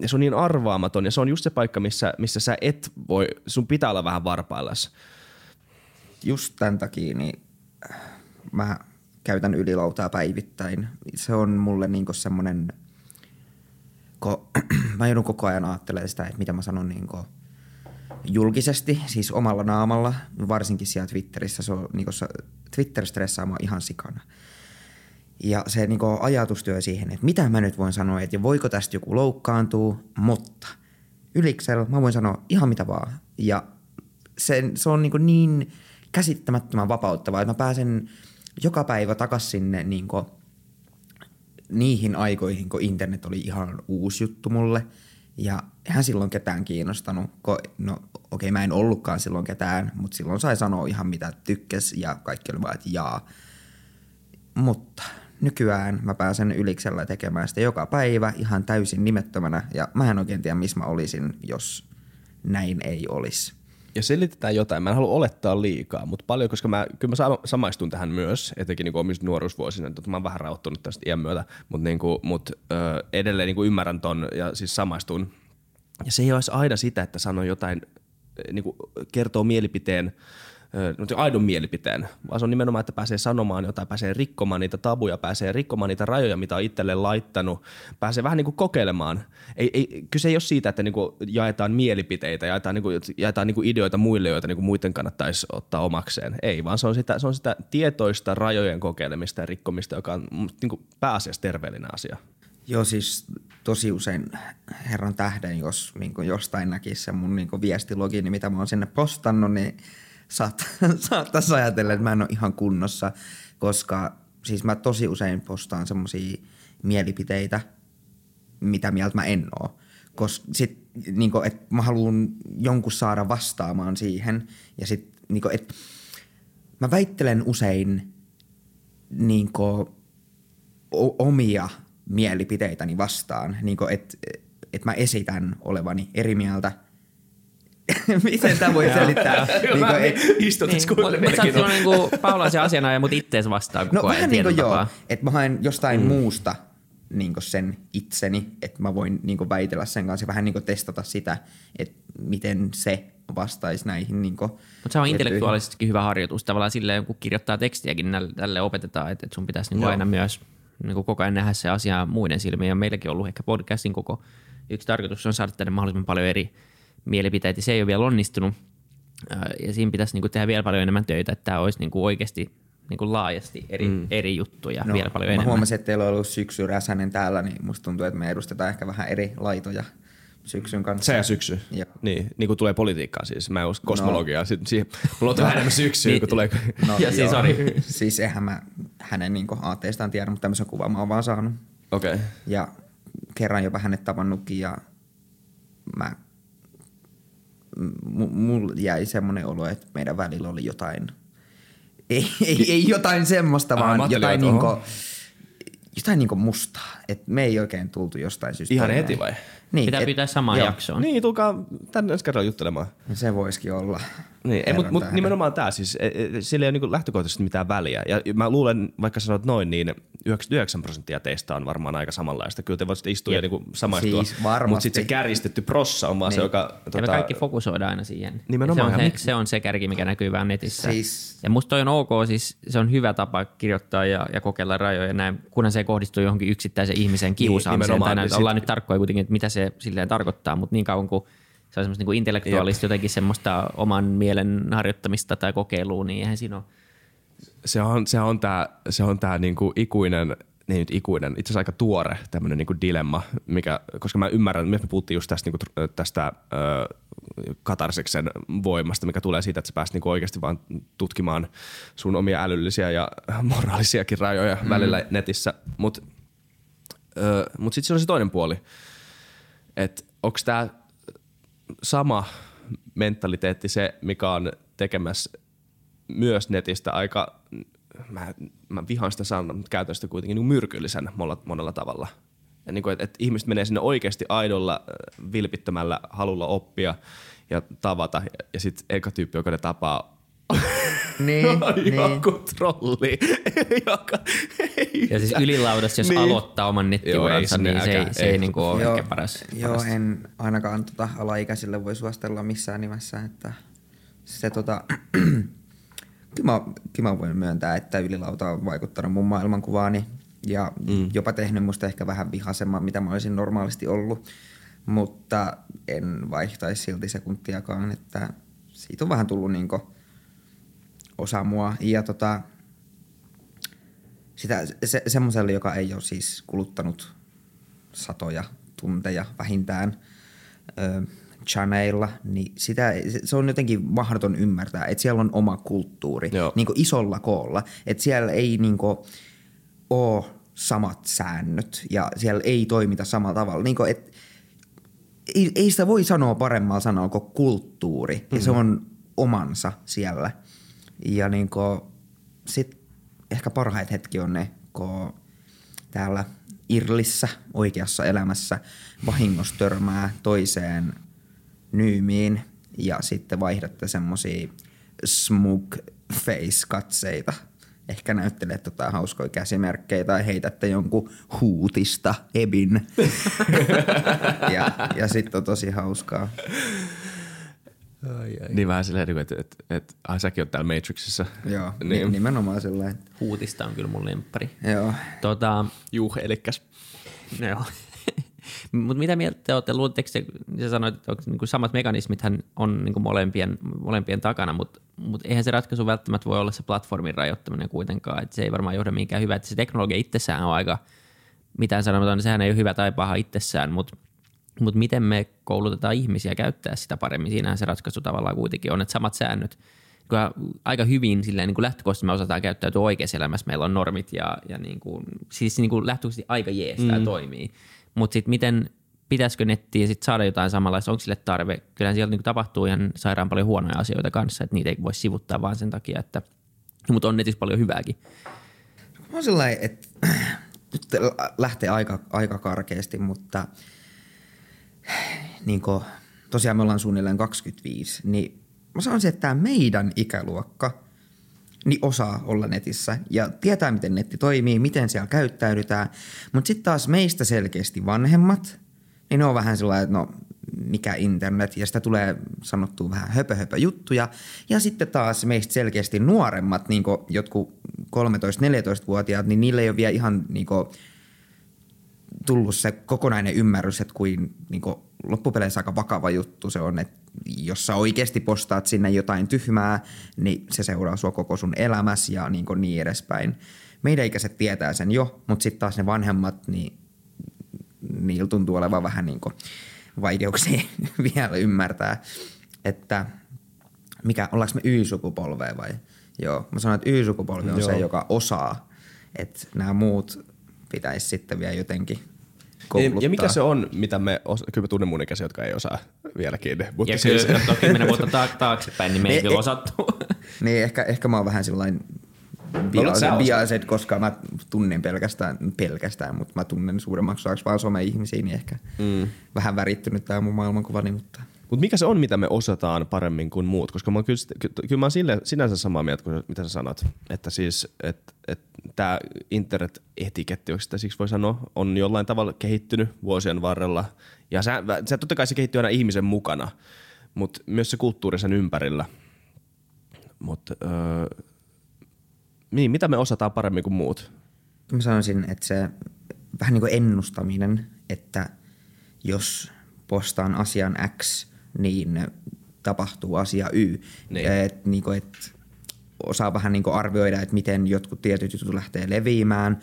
ja se on niin arvaamaton ja se on just se paikka, missä, missä sä et voi, sun pitää olla vähän varpaillas. Just tämän takia niin äh, mä käytän ylilautaa päivittäin. Se on mulle niinku semmonen, kun mä joudun koko ajan ajattelemaan sitä, että mitä mä sanon niinku julkisesti, siis omalla naamalla, varsinkin siellä Twitterissä. Se on, niinku, se, Twitter stressaa mua ihan sikana. Ja se niinku ajatustyö siihen, että mitä mä nyt voin sanoa, että voiko tästä joku loukkaantua, mutta yliksellä mä voin sanoa ihan mitä vaan. Ja se, se on niinku niin käsittämättömän vapauttavaa, että mä pääsen joka päivä takas sinne niinku niihin aikoihin, kun internet oli ihan uusi juttu mulle. Ja eihän silloin ketään kiinnostanut. No okei, okay, mä en ollutkaan silloin ketään, mutta silloin sai sanoa ihan mitä tykkäs ja kaikki oli vaan, että jaa. Mutta nykyään mä pääsen yliksellä tekemään sitä joka päivä ihan täysin nimettömänä ja mä en oikein tiedä, missä mä olisin, jos näin ei olisi. Ja selitetään jotain. Mä en halua olettaa liikaa, mutta paljon, koska mä, kyllä mä sama- samaistun tähän myös, etenkin niin omissa nuoruusvuosina. Että mä oon vähän rauttunut tästä iän myötä, mutta niinku, mut, ö, edelleen niinku ymmärrän ton ja siis samaistun. Ja se ei olisi aina sitä, että sanoo jotain, niinku, kertoo mielipiteen, aidon mielipiteen, vaan se on nimenomaan, että pääsee sanomaan jotain, pääsee rikkomaan niitä tabuja, pääsee rikkomaan niitä rajoja, mitä on itselleen laittanut, pääsee vähän niin kuin kokeilemaan. Ei, ei, kyse ei ole siitä, että niin kuin jaetaan mielipiteitä, jaetaan, niin kuin, jaetaan niin kuin ideoita muille, joita niin kuin muiden kannattaisi ottaa omakseen. Ei, vaan se on sitä, se on sitä tietoista rajojen kokeilemista ja rikkomista, joka on niin kuin pääasiassa terveellinen asia. Joo, siis tosi usein herran tähden, jos niin jostain näkisi se mun niin viestilogini, mitä mä oon sinne postannut, niin saattaisi ajatella, että mä en ole ihan kunnossa, koska siis mä tosi usein postaan semmosia mielipiteitä, mitä mieltä mä en oo. Koska sit, niin kuin, että mä haluan jonkun saada vastaamaan siihen. Ja sit, niin kuin, että mä väittelen usein niin kuin, o- omia mielipiteitäni vastaan. Niin kuin, että et mä esitän olevani eri mieltä. Miten tämä voi selittää? niin kuin, et, Istut, Niin, mutta mut sä oot silloin niinku Paulaisen asiana ja mut ittees vastaan koko No ajan vähän niin kuin joo, että mä haen jostain mm. muusta niin sen itseni, että mä voin niin väitellä sen kanssa ja vähän niin testata sitä, että miten se vastaisi näihin niin Mutta se on intellektuaalisestikin hyvä harjoitus. Tavallaan silleen, kun kirjoittaa tekstiäkin, niin tälle opetetaan, että, että sun pitäisi niin aina myös niin koko ajan nähdä se asia muiden silmiin. Ja meilläkin on ollut ehkä podcastin koko yksi tarkoitus on saada tänne mahdollisimman paljon eri mielipiteitä. Se ei ole vielä onnistunut. Ja siinä pitäisi niin tehdä vielä paljon enemmän töitä, että tämä olisi niin oikeasti niin laajasti eri, mm. eri juttuja no, vielä paljon mä enemmän. huomasin, että teillä on ollut syksy räsänen täällä, niin musta tuntuu, että me edustetaan ehkä vähän eri laitoja syksyn kanssa. Se ja syksy. Joo. Niin, niin kuin tulee politiikkaan siis. Mä en usko kosmologiaa. No. Siihen, mulla on vähän enemmän syksyä, Niin. kun tulee... No, Ja siis sorry. siis eihän mä hänen niin aatteistaan tiedä, mutta tämmöisen kuvan mä oon vaan saanut. Okei. Okay. Ja kerran jopa hänet tavannutkin ja mä, mulla jäi semmoinen olo, että meidän välillä oli jotain, ei, ei, ei jotain semmoista, Ah, vaan jotain, niinku, jotain niinku mustaa. Et me ei oikein tultu jostain syystä. Ihan heti vai? Niin, Pitää et- pyytää samaan joo, jaksoon. Niin, tulkaa tänne ensi kerralla juttelemaan. Se voisikin olla. Niin, ei, mutta mut tähden. nimenomaan tämä siis, e, e, sillä ei ole niinku lähtökohtaisesti mitään väliä. Ja mä luulen, vaikka sanot noin, niin 99 prosenttia teistä on varmaan aika samanlaista. Kyllä te voisitte istua ja Jep. niinku samaistua. Siis. Mutta sitten se kärjistetty prossa on vaan se, Niin. joka... Ja me kaikki fokusoidaan aina siihen. Nimenomaan. Se on Ja se, miksi- se on se kärki, mikä näkyy vähän netissä. Siis- Ja musta toi on ok, siis se on hyvä tapa kirjoittaa ja, ja kokeilla rajoja ja näin, kunhan se ei kohdistu johonkin yksittäisen ihmisen kiusaamiseen. nimenomaan. tai näin, Ja sit- ollaan nyt tarkkoja kuitenkin, että mitä se silleen tarkoittaa, mutta niin kauan kuin se on semmoista niin intellektuaalista jotenkin semmoista oman mielen harjoittamista tai kokeilua, niin eihän siinä ole. se on, se on tää, se on tää niinku ikuinen, ei nyt ikuinen, itse asiassa aika tuore tämmöinen niinku dilemma, mikä, koska mä ymmärrän, me puhuttiin just tästä, niinku, tästä ö, katarsiksen voimasta, mikä tulee siitä, että sä pääst niinku oikeasti vaan tutkimaan sun omia älyllisiä ja moraalisiakin rajoja mm. välillä netissä, mutta mut sitten siinä on se toinen puoli, että onko tämä sama mentaliteetti se, mikä on tekemässä myös netistä aika, mä, mä vihaan sitä sanaa, mutta käytän sitä kuitenkin niin myrkyllisen monella, monella tavalla. Ja niin kuin, että, että ihmiset menee sinne oikeasti aidolla, vilpittömällä halulla oppia ja tavata. Ja, ja sitten eka tyyppi, joka ne tapaa, Niin, niin. Joku trolli, joka ei Ja siis ylilaudassa, jos Niin. niin. aloittaa oman nettiuransa, niin se ei, se ei, ei. niinku ole Joo, ehkä paras. joo paras. en ainakaan tota, alaikäisille voi suostella missään nimessä, että se tota, kyllä, mä, kyllä mä voin myöntää, että ylilauta on vaikuttanut mun maailmankuvaani ja mm. jopa tehnyt musta ehkä vähän vihasemman, mitä mä olisin normaalisti ollut, mutta en vaihtaisi silti sekuntiakaan, että siitä on vähän tullut niinku osa mua ja tota, sitä, se, semmoiselle, joka ei ole siis kuluttanut satoja tunteja vähintään ö, chaneilla, niin sitä, se- on jotenkin mahdoton ymmärtää, että siellä on oma kulttuuri Joo. niin isolla koolla, että siellä ei niin ole samat säännöt ja siellä ei toimita samalla tavalla. Niin kuin, et, ei, ei sitä voi sanoa paremmalla sanalla kuin kulttuuri mm-hmm. ja se on omansa siellä. Ja niin kuin, sit ehkä parhaat hetki on ne, kun täällä Irlissä oikeassa elämässä vahingossa törmää toiseen nyymiin ja sitten vaihdatte semmosia smug face-katseita. Ehkä näyttelet tota hauskoja käsimerkkejä tai heitätte jonkun huutista ebin. ja, ja sitten on tosi hauskaa. Niin vähän silleen, niin että, että, että ai säkin oot täällä Matrixissa. Joo, Niin. niin. nimenomaan sellainen. Huutista on kyllä mun lemppari. Joo. Tota, Juh, elikkäs. Joo. Mutta mitä mieltä te olette? Luuletteko te, sä sanoit, että onko niinku samat mekanismithan on niinku molempien, molempien takana, mutta mut eihän se ratkaisu välttämättä voi olla se platformin rajoittaminen kuitenkaan. Et se ei varmaan johda mihinkään hyvää. Se teknologia itsessään on aika mitään sanomaton, niin sehän ei ole hyvä tai paha itsessään, mutta mut miten me koulutetaan ihmisiä käyttää sitä paremmin? Siinähän se ratkaisu tavallaan kuitenkin on, että samat säännöt kyllä aika hyvin silleen, niin kuin lähtökohtaisesti me osataan käyttäytyä oikeassa elämässä. Meillä on normit ja, ja niin kuin, siis niin kuin lähtökohtaisesti aika jees mm. tämä toimii. Mutta sitten miten, pitäisikö nettiin sit saada jotain samanlaista, onko sille tarve? Kyllähän siellä niin tapahtuu ihan sairaan paljon huonoja asioita kanssa, että niitä ei voi sivuttaa vaan sen takia, että mutta on netissä paljon hyvääkin. Mä oon sellainen, että nyt lähtee aika, aika karkeasti, mutta niin kuin, tosiaan me ollaan suunnilleen 25, niin mä sanoisin, että tämä meidän ikäluokka niin osaa olla netissä ja tietää, miten netti toimii, miten siellä käyttäydytään. Mutta sitten taas meistä selkeästi vanhemmat, niin ne on vähän sellainen, että no mikä internet, ja sitä tulee sanottua vähän höpö, höpö juttuja. Ja sitten taas meistä selkeästi nuoremmat, niin jotkut 13-14-vuotiaat, niin niille ei ole vielä ihan niin tullut se kokonainen ymmärrys, että kuin, niin kuin loppupeleissä aika vakava juttu se on, että jos sä oikeasti postaat sinne jotain tyhmää, niin se seuraa sua koko sun elämäs ja niin, kuin niin edespäin. Meidän ikäiset tietää sen jo, mutta sitten taas ne vanhemmat, niin niillä tuntuu olevan vähän niin kuin vaikeuksia vielä ymmärtää, että mikä, ollaanko me Y-sukupolvea vai? Joo, mä sanon, että Y-sukupolvi on Joo. se, joka osaa, että nämä muut pitäisi sitten vielä jotenkin kouluttaa. Ja mikä se on, mitä me, os- kyllä mä tunnen mun ikäisiä, jotka ei osaa vieläkin. Mutta Ja siis, kyllä, katsoo kymmenen vuotta taak- taaksepäin, niin me ei Ne- kyllä e- osattu. Niin, ehkä, ehkä mä oon vähän sellainen No, biaset, koska mä tunnen pelkästään, pelkästään, mutta mä tunnen suuremmaksi osaksi vaan some-ihmisiä, niin ehkä mm. vähän värittynyt tää mun maailmankuvani, mutta Mutta mikä se on, mitä me osataan paremmin kuin muut? Koska mä oon kyllä, kyllä mä oon sille, sinänsä samaa mieltä kuin mitä sä sanot. Että siis, että et, tämä internet-etiketti, sitä siksi voi sanoa, on jollain tavalla kehittynyt vuosien varrella. Ja se, se totta kai se kehittyy aina ihmisen mukana, mutta myös se kulttuuri sen ympärillä. Mutta öö, niin, mitä me osataan paremmin kuin muut? mä sanoisin, että se vähän niin kuin ennustaminen, että jos postaan asian X, niin tapahtuu asia Y. Niin. Et, niin kuin, et osaa vähän niin arvioida, että miten jotkut tietyt jutut lähtee leviämään,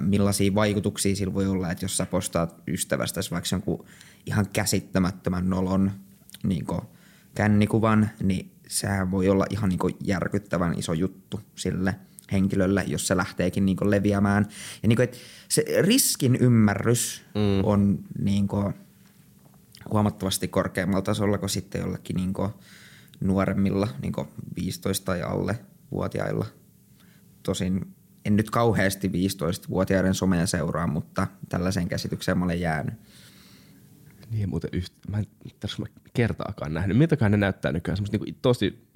millaisia vaikutuksia sillä voi olla, että jos sä postaat ystävästäsi vaikka jonkun ihan käsittämättömän nolon niin kännikuvan, niin sehän voi olla ihan niin järkyttävän iso juttu sille henkilölle, jos se lähteekin niin leviämään. Ja niin kuin, että se riskin ymmärrys mm. on niin kuin huomattavasti korkeammalla tasolla kuin sitten jollakin niin kuin nuoremmilla, niin kuin 15 tai alle vuotiailla. Tosin en nyt kauheasti 15-vuotiaiden somea seuraa, mutta tällaiseen käsitykseen mä olen jäänyt. Niin muuten yhtä, mä en tässä mä kertaakaan nähnyt. Miltäkään ne näyttää nykyään? Semmoista niinku tosi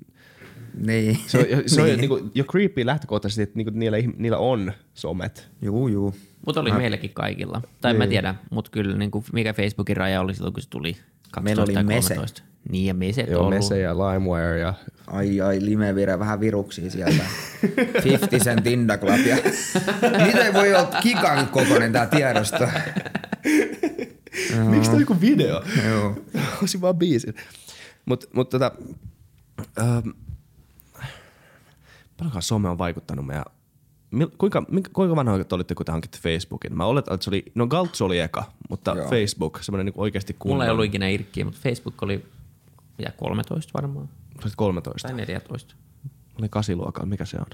Niin. Se on, se on niin. niin kuin, jo creepy lähtökohtaisesti, että niinku niillä, niillä on somet. Juu, juu. Mutta oli meilläkin kaikilla. Tai mä tiedä, mutta kyllä niin kuin, mikä Facebookin raja oli silloin, kun se tuli 12 Meillä oli Mese. 13. Niin ja Mese Joo, ollut. Mese ja LimeWire ja Ai ai, limevire vähän viruksia sieltä. 50 Cent Indaclub ja... Miten voi olla kikan kokoinen tää tiedosto? Miksi toi joku video? Joo. Olisin vaan biisin. Mut, mut tota, ähm, paljonkaan some on vaikuttanut meidän Kuinka, kuinka vanhoja te olitte, kun te hankitte Facebookin? Mä oletan, että se oli, no Galtz oli eka, mutta Joo. Facebook, semmoinen niin oikeasti kunnon. Mulla ei ollut ikinä irkkiä, mutta Facebook oli mitä 13 varmaan. Sä olit 13. Tai 14. Mä olin kasiluokalla, mikä se on?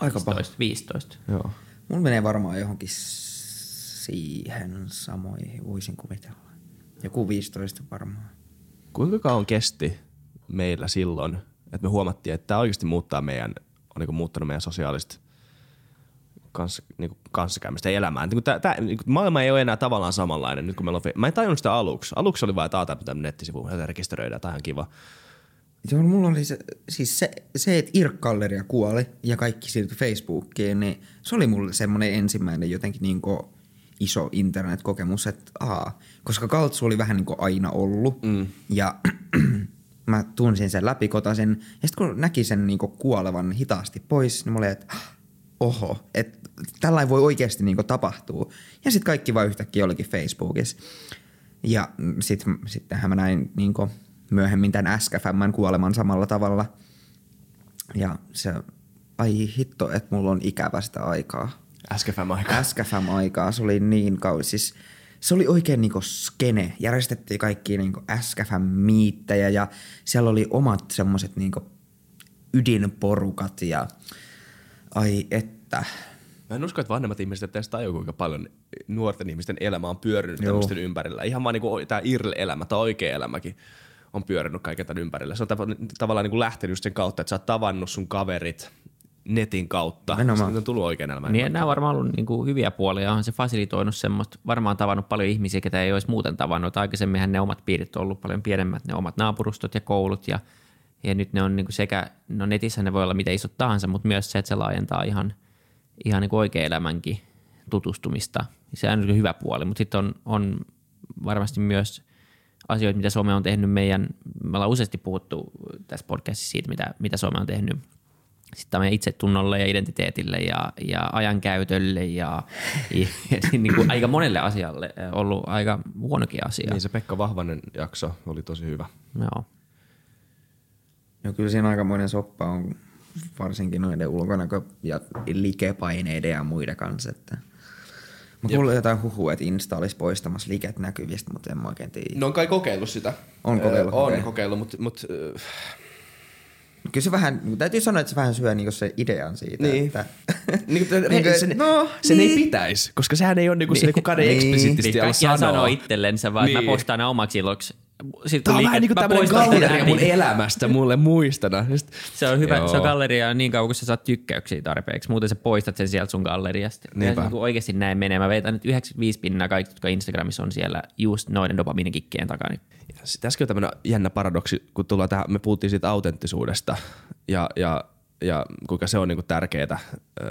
Aika paha. 15. 15. Joo. Mulla menee varmaan johonkin siihen samoihin, voisin kuvitella. Joku 15 varmaan. Kuinka kauan kesti meillä silloin, että me huomattiin, että tämä oikeasti muuttaa meidän, on niin muuttanut meidän sosiaalista kans, niin kuin kanssakäymistä ja elämää. Niin kuin tää, tää, niin kuin maailma ei ole enää tavallaan samanlainen nyt kun meillä on... Mä en tajunnut sitä aluksi. Aluksi oli vain, että tämmöinen nettisivu, jota rekisteröidään, tämä on kiva. Joo, mulla oli se, siis se, se että Irk-galleria kuoli ja kaikki siirtyi Facebookiin, niin se oli mulle semmoinen ensimmäinen jotenkin niin iso internetkokemus, että aa, koska Kaltsu oli vähän niin kuin aina ollut mm. ja mä tunsin sen läpikotaisen ja sitten kun näki sen niin kuolevan hitaasti pois, niin mulla oli, että oho, että tällainen voi oikeasti niin tapahtua. Ja sitten kaikki vaan yhtäkkiä olikin Facebookissa. Ja sitten sittenhän mä näin niin myöhemmin tämän SKFMn kuoleman samalla tavalla. Ja se, ai hitto, että mulla on ikävä sitä aikaa. SKFM aika. SKFM-aikaa, se oli niin kauan. Siis se oli oikein niinku skene. Järjestettiin kaikki niinku SKFM-miittejä ja siellä oli omat semmoset niinku ydinporukat ja ai että. Mä en usko, että vanhemmat ihmiset edes tajuu, kuinka paljon nuorten ihmisten elämä on pyörinyt Joo. tämmöisten ympärillä. Ihan vaan niinku tämä IRL-elämä tai oikea elämäkin on pyörinyt kaiken tämän ympärillä. Se on tav- tavallaan niinku lähtenyt just sen kautta, että sä oot tavannut sun kaverit netin kautta. Sitten on tullut oikein elämään. Niin nämä on varmaan ollut niin kuin hyviä puolia. Onhan se fasilitoinut semmoista, varmaan tavannut paljon ihmisiä, ketä ei olisi muuten tavannut. Aikaisemminhan ne omat piirit on ollut paljon pienemmät, ne omat naapurustot ja koulut ja, ja nyt ne on niin kuin sekä, no netissä ne voi olla mitä isot tahansa, mutta myös se, että se laajentaa ihan, ihan niin kuin oikea elämänkin tutustumista. Se on niin hyvä puoli, mutta sitten on, on varmasti myös asioita, mitä Some on tehnyt meidän, me ollaan useasti puhuttu tässä podcastissa siitä, mitä, mitä Some on tehnyt sitten meidän itsetunnolle ja identiteetille ja, ja ajankäytölle ja, ja niin kuin aika monelle asialle ollut aika huonokin asia. Niin se Pekka Vahvanen jakso oli tosi hyvä. Joo. Joo, kyllä siinä aikamoinen soppa on varsinkin noiden ulkonäkö- ja likepaineiden ja muiden kanssa. Että Mä kuulin jotain huhua, että Insta olisi poistamassa liket näkyvistä, mutta en mä oikein tiedä. Ne on kai kokeillut sitä. On kokeillut, On okei. kokeillut, mutta mut, äh, Kyllä se vähän, täytyy sanoa, että se vähän syö niinku se idean siitä. Niin. Että, niin, Niinku, sen, no, sen ei niin. pitäisi, koska sehän ei ole niinku, niin. kukaan ei Niin. eksplisiittisesti Niin ala sanoa. sanoo itsellensä vaan, Niin. mä postaan omaksi iloksi. Sitten Tämä on vähän niin kuin tämmöinen galleria mun elämästä mulle muistana. Just, Se on hyvä, Joo. se on galleria niin kauan, kun sä saat tykkäyksiä tarpeeksi. Muuten sä poistat sen sieltä sun galleriasta. Niinpä. Ja niin oikeasti näin menee. Mä veitän nyt 95 pinnaa kaikki, jotka Instagramissa on siellä just noiden dopaminikikkeen takana. Sit Tässäkin on tämmöinen jännä paradoksi, kun tullaan tähän, me puhuttiin siitä autenttisuudesta ja, ja, ja kuinka se on niinku tärkeää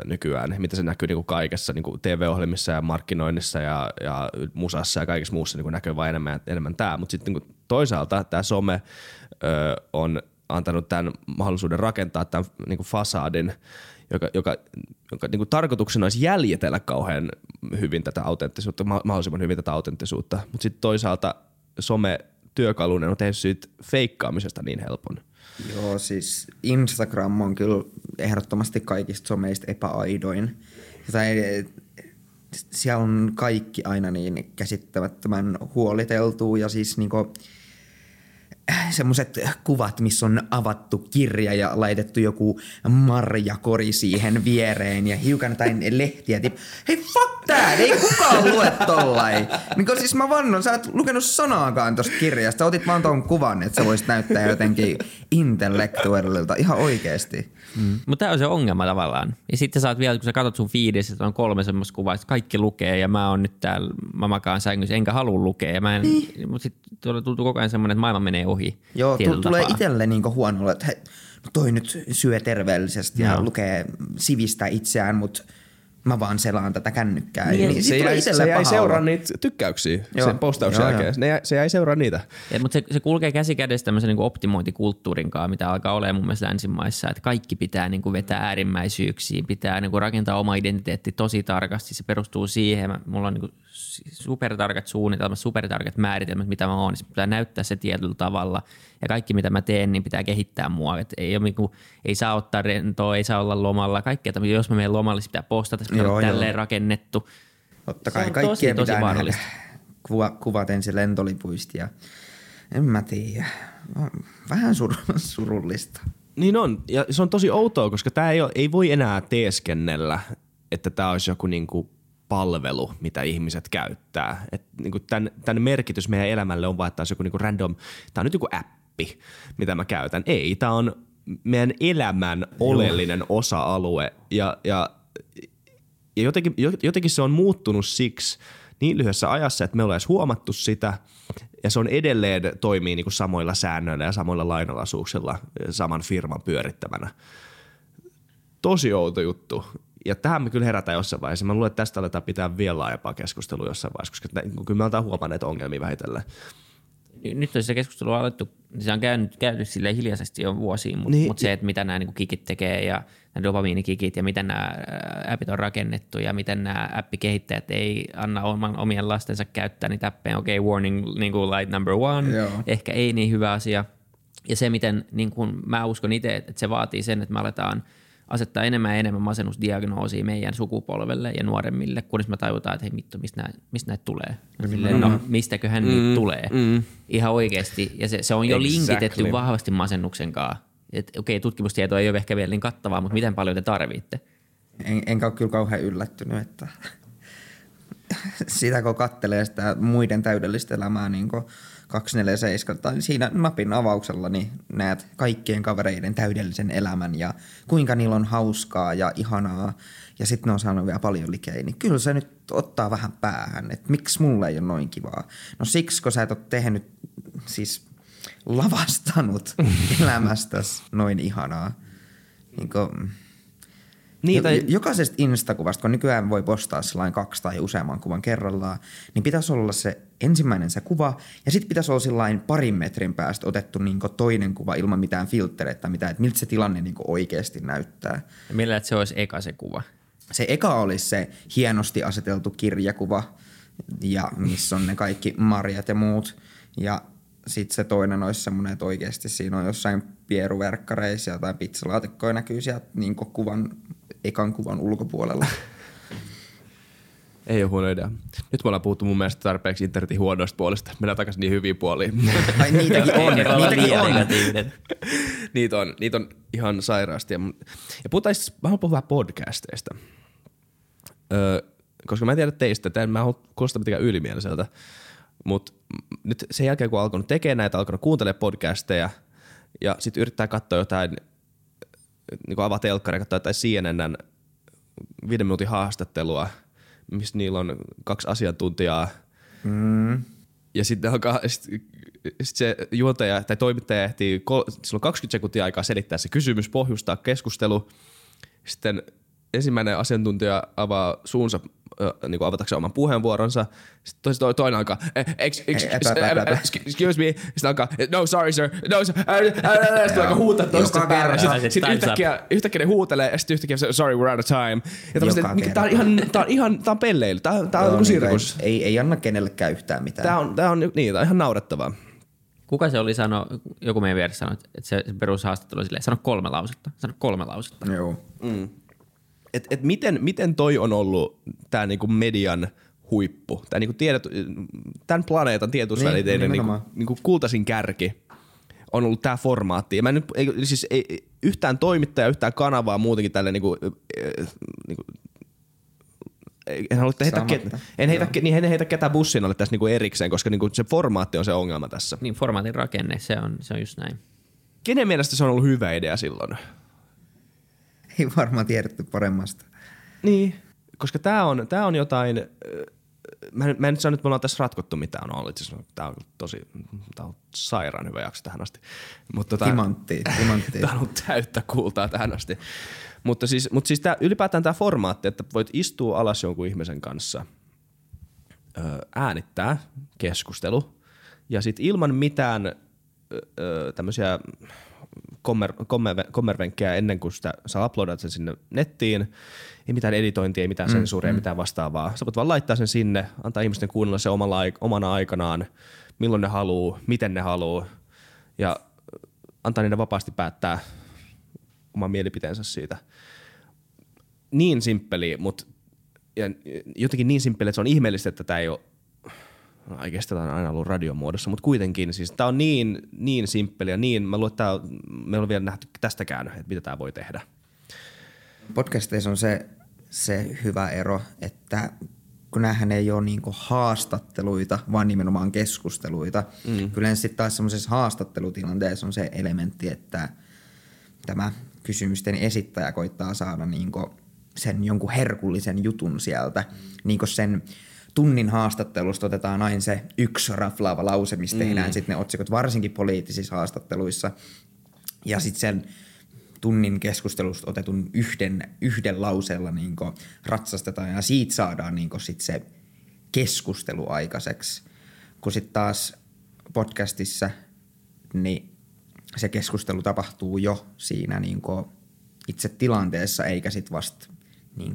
nykyään, mitä se näkyy niinku kaikessa niinku TV-ohjelmissa ja markkinoinnissa ja, ja musassa ja kaikessa muussa niinku näkyy vain enemmän, enemmän tämä. Mutta sitten niinku toisaalta tämä some ö, on antanut tämän mahdollisuuden rakentaa tämän niinku fasadin, joka, joka, joka niinku tarkoituksena olisi jäljitellä kauhean hyvin tätä autenttisuutta, ma- mahdollisimman hyvin tätä autenttisuutta. Mutta sitten toisaalta some työkalunen on tehnyt siitä feikkaamisesta niin helpon. Joo, siis Instagram on kyllä ehdottomasti kaikista someista epäaidoin. Tai siellä on kaikki aina niin käsittämättömän huoliteltua ja siis niinku semmoiset kuvat, missä on avattu kirja ja laitettu joku marjakori siihen viereen ja hiukan jotain lehtiä. Tip. Hei fuck tää, ei kukaan lue tollain. Niin siis mä vannon, sä et lukenut sanaakaan tosta kirjasta. Otit vaan ton kuvan, että sä voisit näyttää jotenkin intellektuellilta ihan oikeesti. Mm. Mutta tämä on se ongelma tavallaan. Ja sitten sä saat vielä, kun sä katsot sun feedissä, että on kolme semmoista kuvaa, että kaikki lukee ja mä oon nyt täällä, mä makaan sängyssä, enkä halua lukea. Ja mä en, niin. Mutta sitten tuntuu koko ajan semmoinen, että maailma menee ohi. Joo, tulee itselle niinku huono olo, että he, no toi nyt syö terveellisesti ja lukee, sivistää itseään, mutta mä vaan selaan tätä kännykkää. Niin, Niin, se jäi, se jäi seuraa niitä tykkäyksiä Joo. sen postauksen Joo, jälkeen. joo. Ne jäi, se jäi seuraa niitä. Ja, mutta se, se kulkee käsi kädessä tämmöisen niin optimointikulttuurin kanssa, mitä alkaa olemaan mun mielestä länsimaissa, että kaikki pitää niin kuin vetää äärimmäisyyksiin, pitää niin kuin rakentaa oma identiteetti tosi tarkasti. Se perustuu siihen, mä- mulla on niin kuin supertarkat suunnitelmat, supertarkat määritelmät, mitä mä oon, niin pitää näyttää se tietyllä tavalla. Ja kaikki, mitä mä teen, niin pitää kehittää mua. Et ei, ole niin kuin, ei saa ottaa rentoa, ei saa olla lomalla. Kaikkea, tämmöistä. jos mä menen lomalle, se pitää postata, se pitää Joo, olla joo. tälleen rakennettu. Totta kai on kaikkien tosi, tosi pitää vaarallista. nähdä kuva, kuvat ensin lentolipuista ja en mä tiedä. Vähän sur, surullista. Niin on, ja se on tosi outoa, koska tämä ei, ole, ei voi enää teeskennellä, että tämä olisi joku niinku palvelu, mitä ihmiset käyttää. Et niinku tämän, tämän merkitys meidän elämälle on vaan, että joku niinku random, tämä on nyt joku appi, mitä mä käytän. Ei, tämä on meidän elämän oleellinen osa-alue ja, ja, ja jotenkin, jotenkin se on muuttunut siksi niin lyhyessä ajassa, että me ollaan edes huomattu sitä ja se on edelleen toimii niin kuin samoilla säännöillä ja samoilla lainalaisuuksilla saman firman pyörittämänä. Tosi outo juttu. Ja tähän me kyllä herätään jossain vaiheessa. Mä luulen, että tästä aletaan pitää vielä laajempaa keskustelua jossain vaiheessa, koska tä- kyllä me aletaan huomanneet ongelmia vähitellen. nyt on se keskustelu alettu, se on käynyt, käyty sille hiljaisesti jo vuosiin, mutta Niin. niin. mut se, että mitä nämä niin kikit tekee ja nämä dopamiinikikit ja miten nämä appit on rakennettu ja miten nämä appikehittäjät ei anna oman, omien lastensa käyttää niitä appeja, okei okay, warning niin kuin light number one, Joo. ehkä ei niin hyvä asia. Ja se, miten niin kuin mä uskon itse, että se vaatii sen, että me aletaan asettaa enemmän ja enemmän masennusdiagnoosia meidän sukupolvelle ja nuoremmille, kunnes me tajutaan, että hei vittu, mistä näitä, mistä näitä tulee. Silleen, no, mistäköhän mm, niitä tulee. Mm. Ihan oikeasti. Ja se, se on jo Exactly. linkitetty vahvasti masennuksen kanssa. Et, okei, tutkimustieto ei ole ehkä vielä niin kattavaa, mutta miten paljon te tarvitte? En, enkä ole kyllä kauhean yllättynyt, että sitä kun kattelee sitä muiden täydellistä elämää niin 247 tai siinä napin avauksella, niin näet kaikkien kavereiden täydellisen elämän ja kuinka niillä on hauskaa ja ihanaa ja sitten ne on saanut vielä paljon likejä, niin kyllä se nyt ottaa vähän päähän, että miksi mulle ei ole noin kivaa. No siksi, kun sä et ole tehnyt, siis lavastanut elämästäsi noin ihanaa. Niin kuin, Niin, tai, Jo- Jokaisesta Instakuvasta, kun nykyään voi postaa sellainen kaksi tai useamman kuvan kerrallaan, niin pitäisi olla se ensimmäinen se kuva, ja sitten pitäisi olla sellainen parin metrin päästä otettu niin toinen kuva ilman mitään filtreitä tai mitään, että miltä se tilanne niin oikeasti näyttää. Ja Millä että se olisi eka se kuva? Se eka olisi se hienosti aseteltu kirjakuva, ja missä on ne kaikki marjat ja muut, ja sitten se toinen olisi semmoinen, että oikeasti siinä on jossain pieruverkkareissa tai pizzalaatikkoja näkyy sieltä niin kuvan, ekan kuvan ulkopuolella. ei ole huono idea. Nyt me ollaan puhuttu mun mielestä tarpeeksi internetin huonoista puolista. Mennään takaisin niin hyviin puoliin. Ai niitäkin on, niitäkin on. niitä, on, niitä on ihan sairaasti. Ja, puhutaan siis, mä haluan puhua podcasteista. Öö, koska mä en tiedä teistä, että en mä halua kuulostaa mitenkään ylimieliseltä, mutta nyt sen jälkeen kun alkanut tekemään näitä, alkanut kuuntelemaan podcasteja ja sitten yrittää katsoa jotain, niin kuin avaa telkkari ja katsoa jotain CNNn viiden minuutin haastattelua, missä niillä on kaksi asiantuntijaa mm. ja sitten alkaa, sit, sit se juontaja tai toimittaja ehtii, sillä on 20 sekuntia aikaa selittää se kysymys, pohjustaa keskustelu. Sitten ensimmäinen asiantuntija avaa suunsa niin kuin avatakseen oman puheenvuoronsa. Sitten toinen, toinen, toinen alkaa, eh, excuse me. Sitten alkaa, no sorry sir, no sir. Sitten alkaa huutaa toista päälle. Sitten, yhtäkkiä, yhtäkkiä ne huutelee ja sitten yhtäkkiä sorry we're out of time. Ja tämmöset, mikä, tää on ihan, tää on ihan, tää on pelleily. Tää, tää on joku niin kuin sirkus. Ei, ei anna kenellekään yhtään mitään. Tää on, tää on, niin, tää on ihan naurettavaa. Kuka se oli sano, joku meidän vieressä sanoi, että se, perushaastattelu oli silleen, sano kolme lausetta, sano kolme lausetta. Joo. Et, et miten, miten toi on ollut tää niinku median huippu, tää niinku tiedot, tämän planeetan tiedotusvälineiden Niin, niinku, nimenomaan. niinku kultaisin kärki on ollut tää formaatti. Ja mä nyt, ei, siis ei, yhtään toimittajaa, yhtään kanavaa muutenkin tälle niinku, äh, niinku en halua heitä, ket, en, heitä, niin en heitä ketään bussin alle tässä niinku erikseen, koska niinku se formaatti on se ongelma tässä. Niin formaatin rakenne, se on, se on just näin. Kenen mielestä se on ollut hyvä idea silloin? Ei varmaan tiedetty paremmasta. Niin. Koska tämä on, tää on jotain, mä, en- mä en nyt sano, että me ollaan tässä ratkottu mitään. No, itse asiassa tää on tosi, tää on sairaan hyvä jakso tähän asti. Mutta tota, Timantti, timantti. Tämä on ollut täyttä kultaa tähän asti. Mutta siis, mutta siis tää, ylipäätään tämä formaatti, että voit istua alas jonkun ihmisen kanssa, äänittää keskustelu ja sitten ilman mitään ö, tämmöisiä kommer, kommer, kommervenkkejä ennen kuin sitä, sä uploadat sen sinne nettiin, ei mitään editointia, ei mitään sensuuria, mm, mitään vastaavaa. Sä voit vaan laittaa sen sinne, antaa ihmisten kuunnella se omalla, omana aikanaan, milloin ne haluaa, miten ne haluaa ja antaa niiden vapaasti päättää oman mielipiteensä siitä. Niin simppeli, mutta ja jotenkin niin simppeli, että se on ihmeellistä, että tämä ei ole Oikeastaan tämä on aina ollut radion muodossa, mutta kuitenkin siis tämä on niin, niin simppeli ja niin, mä luulen, että on- me on vielä nähty tästäkään, että mitä tämä voi tehdä. Podcasteissa on se, se hyvä ero, että kun näähän ei ole niinku haastatteluita, vaan nimenomaan keskusteluita. Mm. Kyllä sitten taas semmoisessa haastattelutilanteessa on se elementti, että tämä kysymysten esittäjä koittaa saada niinku sen jonkun herkullisen jutun sieltä. Niinku sen tunnin haastattelusta otetaan aina se yksi raflaava lause, mistä tehdään sitten ne otsikot, varsinkin poliittisissa haastatteluissa. Ja sitten sen tunnin keskustelusta otetun yhden, yhden lauseella niin ratsastetaan ja siitä saadaan niin sit se keskustelu aikaiseksi. Kun sitten taas podcastissa niin se keskustelu tapahtuu jo siinä niin itse tilanteessa eikä sitten vasta niin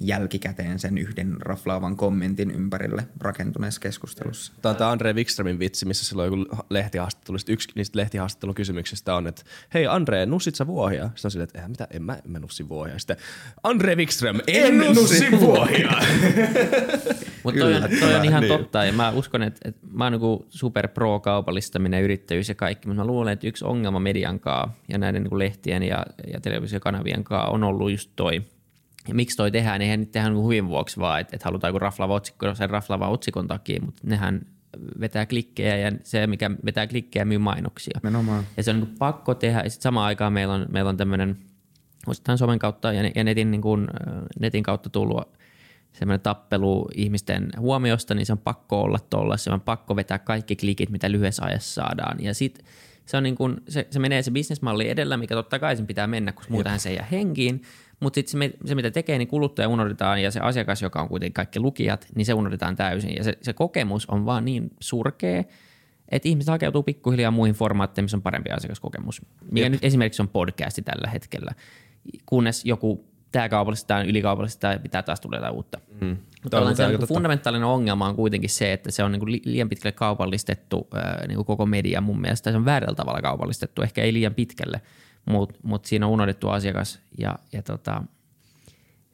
jälkikäteen sen yhden raflaavan kommentin ympärille rakentuneessa keskustelussa. Tämä on tämä Andre Wikströmin vitsi, missä silloin joku lehtihaastattelu, yksi niistä lehtihaastattelun kysymyksistä on, että hei Andre, nussit sä vuohia? Sitten on silleen, että "Eihän mitä, en mä, en mä nussi vuohia. Sitten Andre Wikström, en, nussi vuohia. Mutta toi, on- toi on ihan niin. totta ja mä uskon, että, että mä oon niin super pro kaupallistaminen, yrittäjyys ja kaikki, mutta mä luulen, että yksi ongelma median kaa ja näiden niin lehtien ja, ja televisiokanavien kaa on ollut just toi, ja miksi toi tehdään, eihän nyt tehdä niin huvin vuoksi vaan, että, että halutaan joku raflaava otsikko sen raflaavan otsikon takia, mutta nehän vetää klikkejä ja se, mikä vetää klikkejä, myy mainoksia. Nimenomaan. Ja se on niin pakko tehdä. Ja sitten samaan aikaan meillä on, meillä on tämmöinen, osittain somen kautta ja, ja netin, niin kuin, äh, netin kautta tullut semmoinen tappelu ihmisten huomiosta, niin se on pakko olla tuolla. Se on pakko vetää kaikki klikit, mitä lyhyessä ajassa saadaan. Ja sitten se, on niin kuin, se, se menee se bisnesmalli edellä, mikä totta kai sen pitää mennä, koska muutenhan se ei jää henkiin. Mutta sitten se, mitä tekee, niin kuluttaja unohdetaan ja se asiakas, joka on kuitenkin kaikki lukijat, niin se unohdetaan täysin. Ja se, se kokemus on vaan niin surkea, että ihmiset hakeutuu pikkuhiljaa muihin formaatteihin, missä on parempi asiakaskokemus. Mikä Jep. nyt esimerkiksi on podcasti tällä hetkellä. Kunnes joku tämä kaupallistetaan, ylikaupallistetaan ja pitää taas tulla jotain uutta. Mm. Mutta on se niin fundamentaalinen ongelma on kuitenkin se, että se on niin kuin liian pitkälle kaupallistettu niin kuin koko media mun mielestä. Se on väärällä tavalla kaupallistettu, ehkä ei liian pitkälle, mutta mut siinä on unohdettu asiakas ja, ja tota,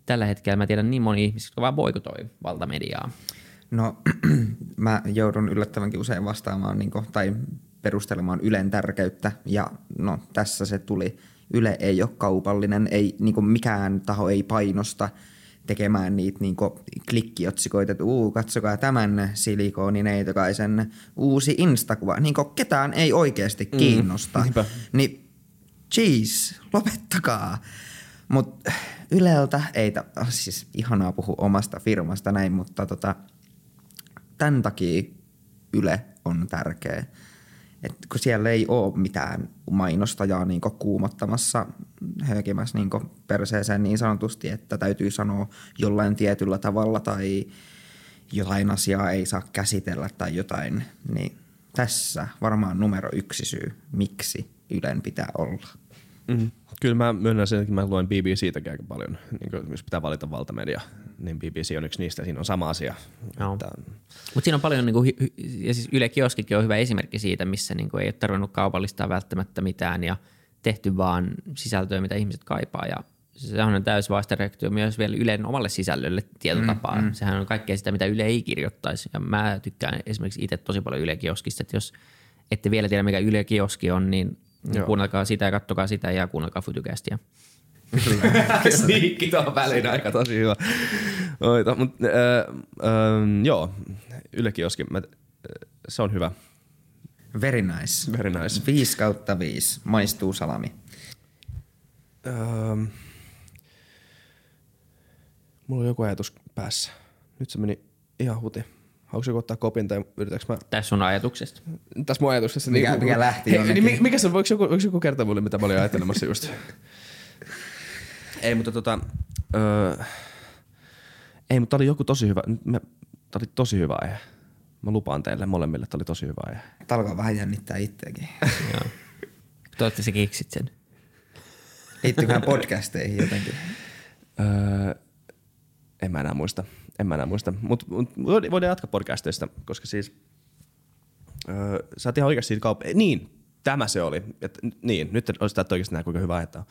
tällä hetkellä mä tiedän niin moni ihmisiä, jotka vaan boikotoi valtamediaa. No, mä joudun yllättävänkin usein vastaamaan niin kuin, tai perustelemaan Ylen tärkeyttä ja no tässä se tuli. Yle ei ole kaupallinen, ei, niin kuin mikään taho ei painosta tekemään niitä niin kuin, klikkiotsikoita, että uu, katsokaa tämän silikonineitokaisen uusi instakuva. Niin kuin, ketään ei oikeasti kiinnosta. Mm, niin jeez, lopettakaa. Mutta Yleltä ei, ta- ah, siis ihanaa puhua omasta firmasta näin, mutta tota, tämän takia Yle on tärkeä. Et kun siellä ei ole mitään mainostajaa niin kuumottamassa, höökimässä niin perseeseen niin sanotusti, että täytyy sanoa jollain tietyllä tavalla tai jotain asiaa ei saa käsitellä tai jotain, niin tässä varmaan numero yksi syy, miksi Ylen pitää olla. Mm. Kyllä mä myönnän sen, että mä luen BBCtäkin aika paljon. Niin kuin, jos pitää valita valtamedia, niin BBC on yksi niistä. Siinä on sama asia. Että, Mutta siinä on paljon, niinku, hy- hy- ja siis Yle Kioskikin on hyvä esimerkki siitä, missä niinku, ei ole tarvinnut kaupallistaa välttämättä mitään ja tehty vaan sisältöä, mitä ihmiset kaipaa. Ja sehän on täysin vastareaktio myös vielä Ylen omalle sisällölle tietotapaa. Mm, mm. Sehän on kaikkea sitä, mitä Yle ei kirjoittaisi. Ja mä tykkään esimerkiksi itse tosi paljon Yle Kioskista, että jos ette vielä tiedä, mikä Yle Kioski on, niin Joo. kuunnelkaa sitä ja kattokaa sitä ja kuunnelkaa Futucastia. Sniikki tuohon väliin aika tosi hyvä. Oita, mut, äh, äh, joo, Yle Kioski, mä, äh, se on hyvä. Very nice. Very nice. 5 kautta 5. Maistuu salami. Ähm, mulla on joku ajatus päässä. Nyt se meni ihan huti. Haluatko joku ottaa kopin tai yritätkö mä Tässä sun ajatuksesta. tässä mun ajatuksessa. Mikä- niin, mikä lähti Hei, jonnekin? Niin, mi- mikä se, voiko joku, voiko joku kertoa mulle, mitä mä olin ajattelemassa just? ei, mutta tota, öö, ei, mutta oli joku tosi hyvä, me, tää oli tosi hyvä aihe. Mä lupaan teille molemmille, että oli tosi hyvä aihe. Tää alkaa vähän jännittää itseäkin. Joo. Toivottavasti sä keksit sen. Liittyyköhän podcasteihin jotenkin? Öö, en mä enää muista. En mä enää muista. Mutta mut, voidaan jatkaa podcasteista, koska siis öö, sä oot ihan oikeasti siitä kaup- Niin, tämä se oli. Et, niin, nyt olisi tämä oikeasti nähdä, kuinka hyvä aihe on.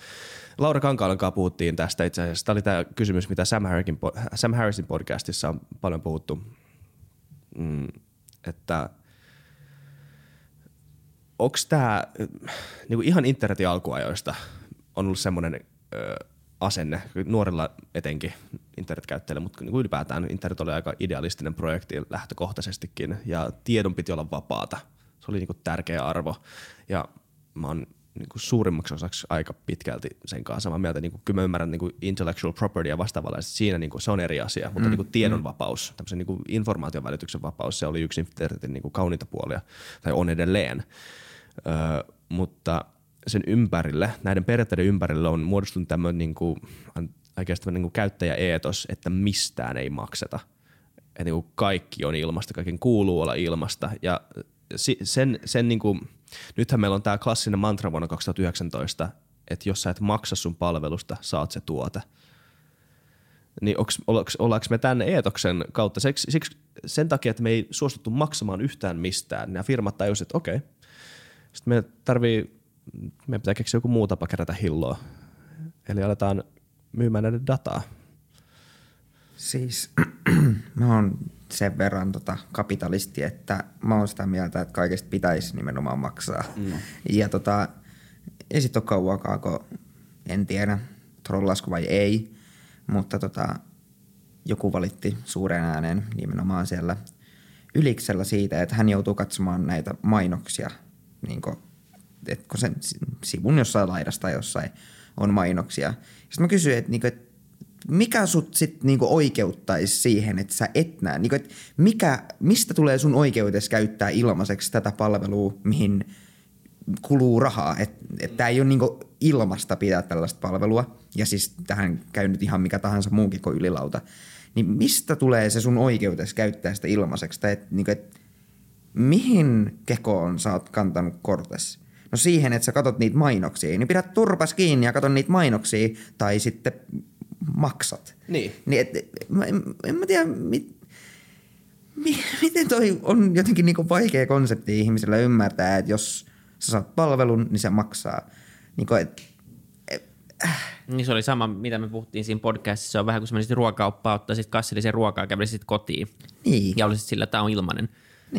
Laura Kankaalan kanssa puhuttiin tästä itse asiassa. Tämä oli tämä kysymys, mitä Sam, Harrisin, Sam Harrisin podcastissa on paljon puhuttu. Mm, että onko tämä niinku ihan internetin alkuajoista on ollut semmoinen ö, asenne, nuorilla etenkin internetkäyttäjillä, mutta niinku ylipäätään internet oli aika idealistinen projekti lähtökohtaisestikin ja tiedon piti olla vapaata. Se oli niinku tärkeä arvo ja mä oon niinku suurimmaksi osaksi aika pitkälti sen kanssa samaa mieltä. Niinku, kyllä mä ymmärrän niinku intellectual property ja vastaavalla, että siinä niinku, se on eri asia, mutta niinku tiedon vapaus, tämmöisen niinku informaation välityksen vapaus, se oli yksi internetin niinku kauniita puolia, tai on edelleen. Öö, mutta sen ympärille, näiden periaatteiden ympärille on muodostunut tämmöinen niinku, oikeastaan niinku käyttäjäeetos, että mistään ei makseta. Että niinku kaikki on ilmasta, kaiken kuuluu olla ilmasta. Ja sen, sen niinku, nythän meillä on tämä klassinen mantra vuonna 2019, että jos sä et maksa sun palvelusta, saat se tuote. Niin onks, ollaanko me tämän eetoksen kautta, siksi, siksi, sen takia, että me ei suostuttu maksamaan yhtään mistään, nämä firmat tajusivat, että okei, sitten me tarvii, meidän pitää keksiä joku muu tapa kerätä hilloa. Eli aletaan myymään näiden dataa. Siis mä oon sen verran tota kapitalisti, että mä oon sitä mieltä, että kaikesta pitäisi nimenomaan maksaa. Mm. Ja tota, ei sit ole kauankaan, kun en tiedä, trollasko vai ei, mutta tota, joku valitti suuren ääneen nimenomaan siellä yliksellä siitä, että hän joutuu katsomaan näitä mainoksia, niin että kun sen sivun jossain laidasta jossain on mainoksia. Sitten mä kysyin, että, niin että mikä sut sit niinku oikeuttaisi siihen, että sä et näe? Niinku, et mikä, mistä tulee sun oikeutesi käyttää ilmaiseksi tätä palvelua, mihin kuluu rahaa? Että et ei ole niinku ilmasta pitää tällaista palvelua, ja siis tähän käy nyt ihan mikä tahansa muukin kuin ylilauta. Niin mistä tulee se sun oikeutesi käyttää sitä ilmaiseksi? Tai et, niinku, et, mihin kekoon sä oot kantanut kortes? No siihen, että sä katot niitä mainoksia, niin pidät turpas kiinni ja katon niitä mainoksia, tai sitten maksat. Niin. niin et, mä, en, en mä tiedä, mit, mi, miten toi on jotenkin niinku vaikea konsepti ihmisillä ymmärtää, että jos sä saat palvelun, niin se maksaa. Niinku, et, Niin se oli sama, mitä me puhuttiin siinä podcastissa. Se on vähän kuin se menisit ruokakauppaan, ottaisit kassillisen ruokaa, kävelisit kotiin niin, ja olisit sillä, että tämä on ilmainen.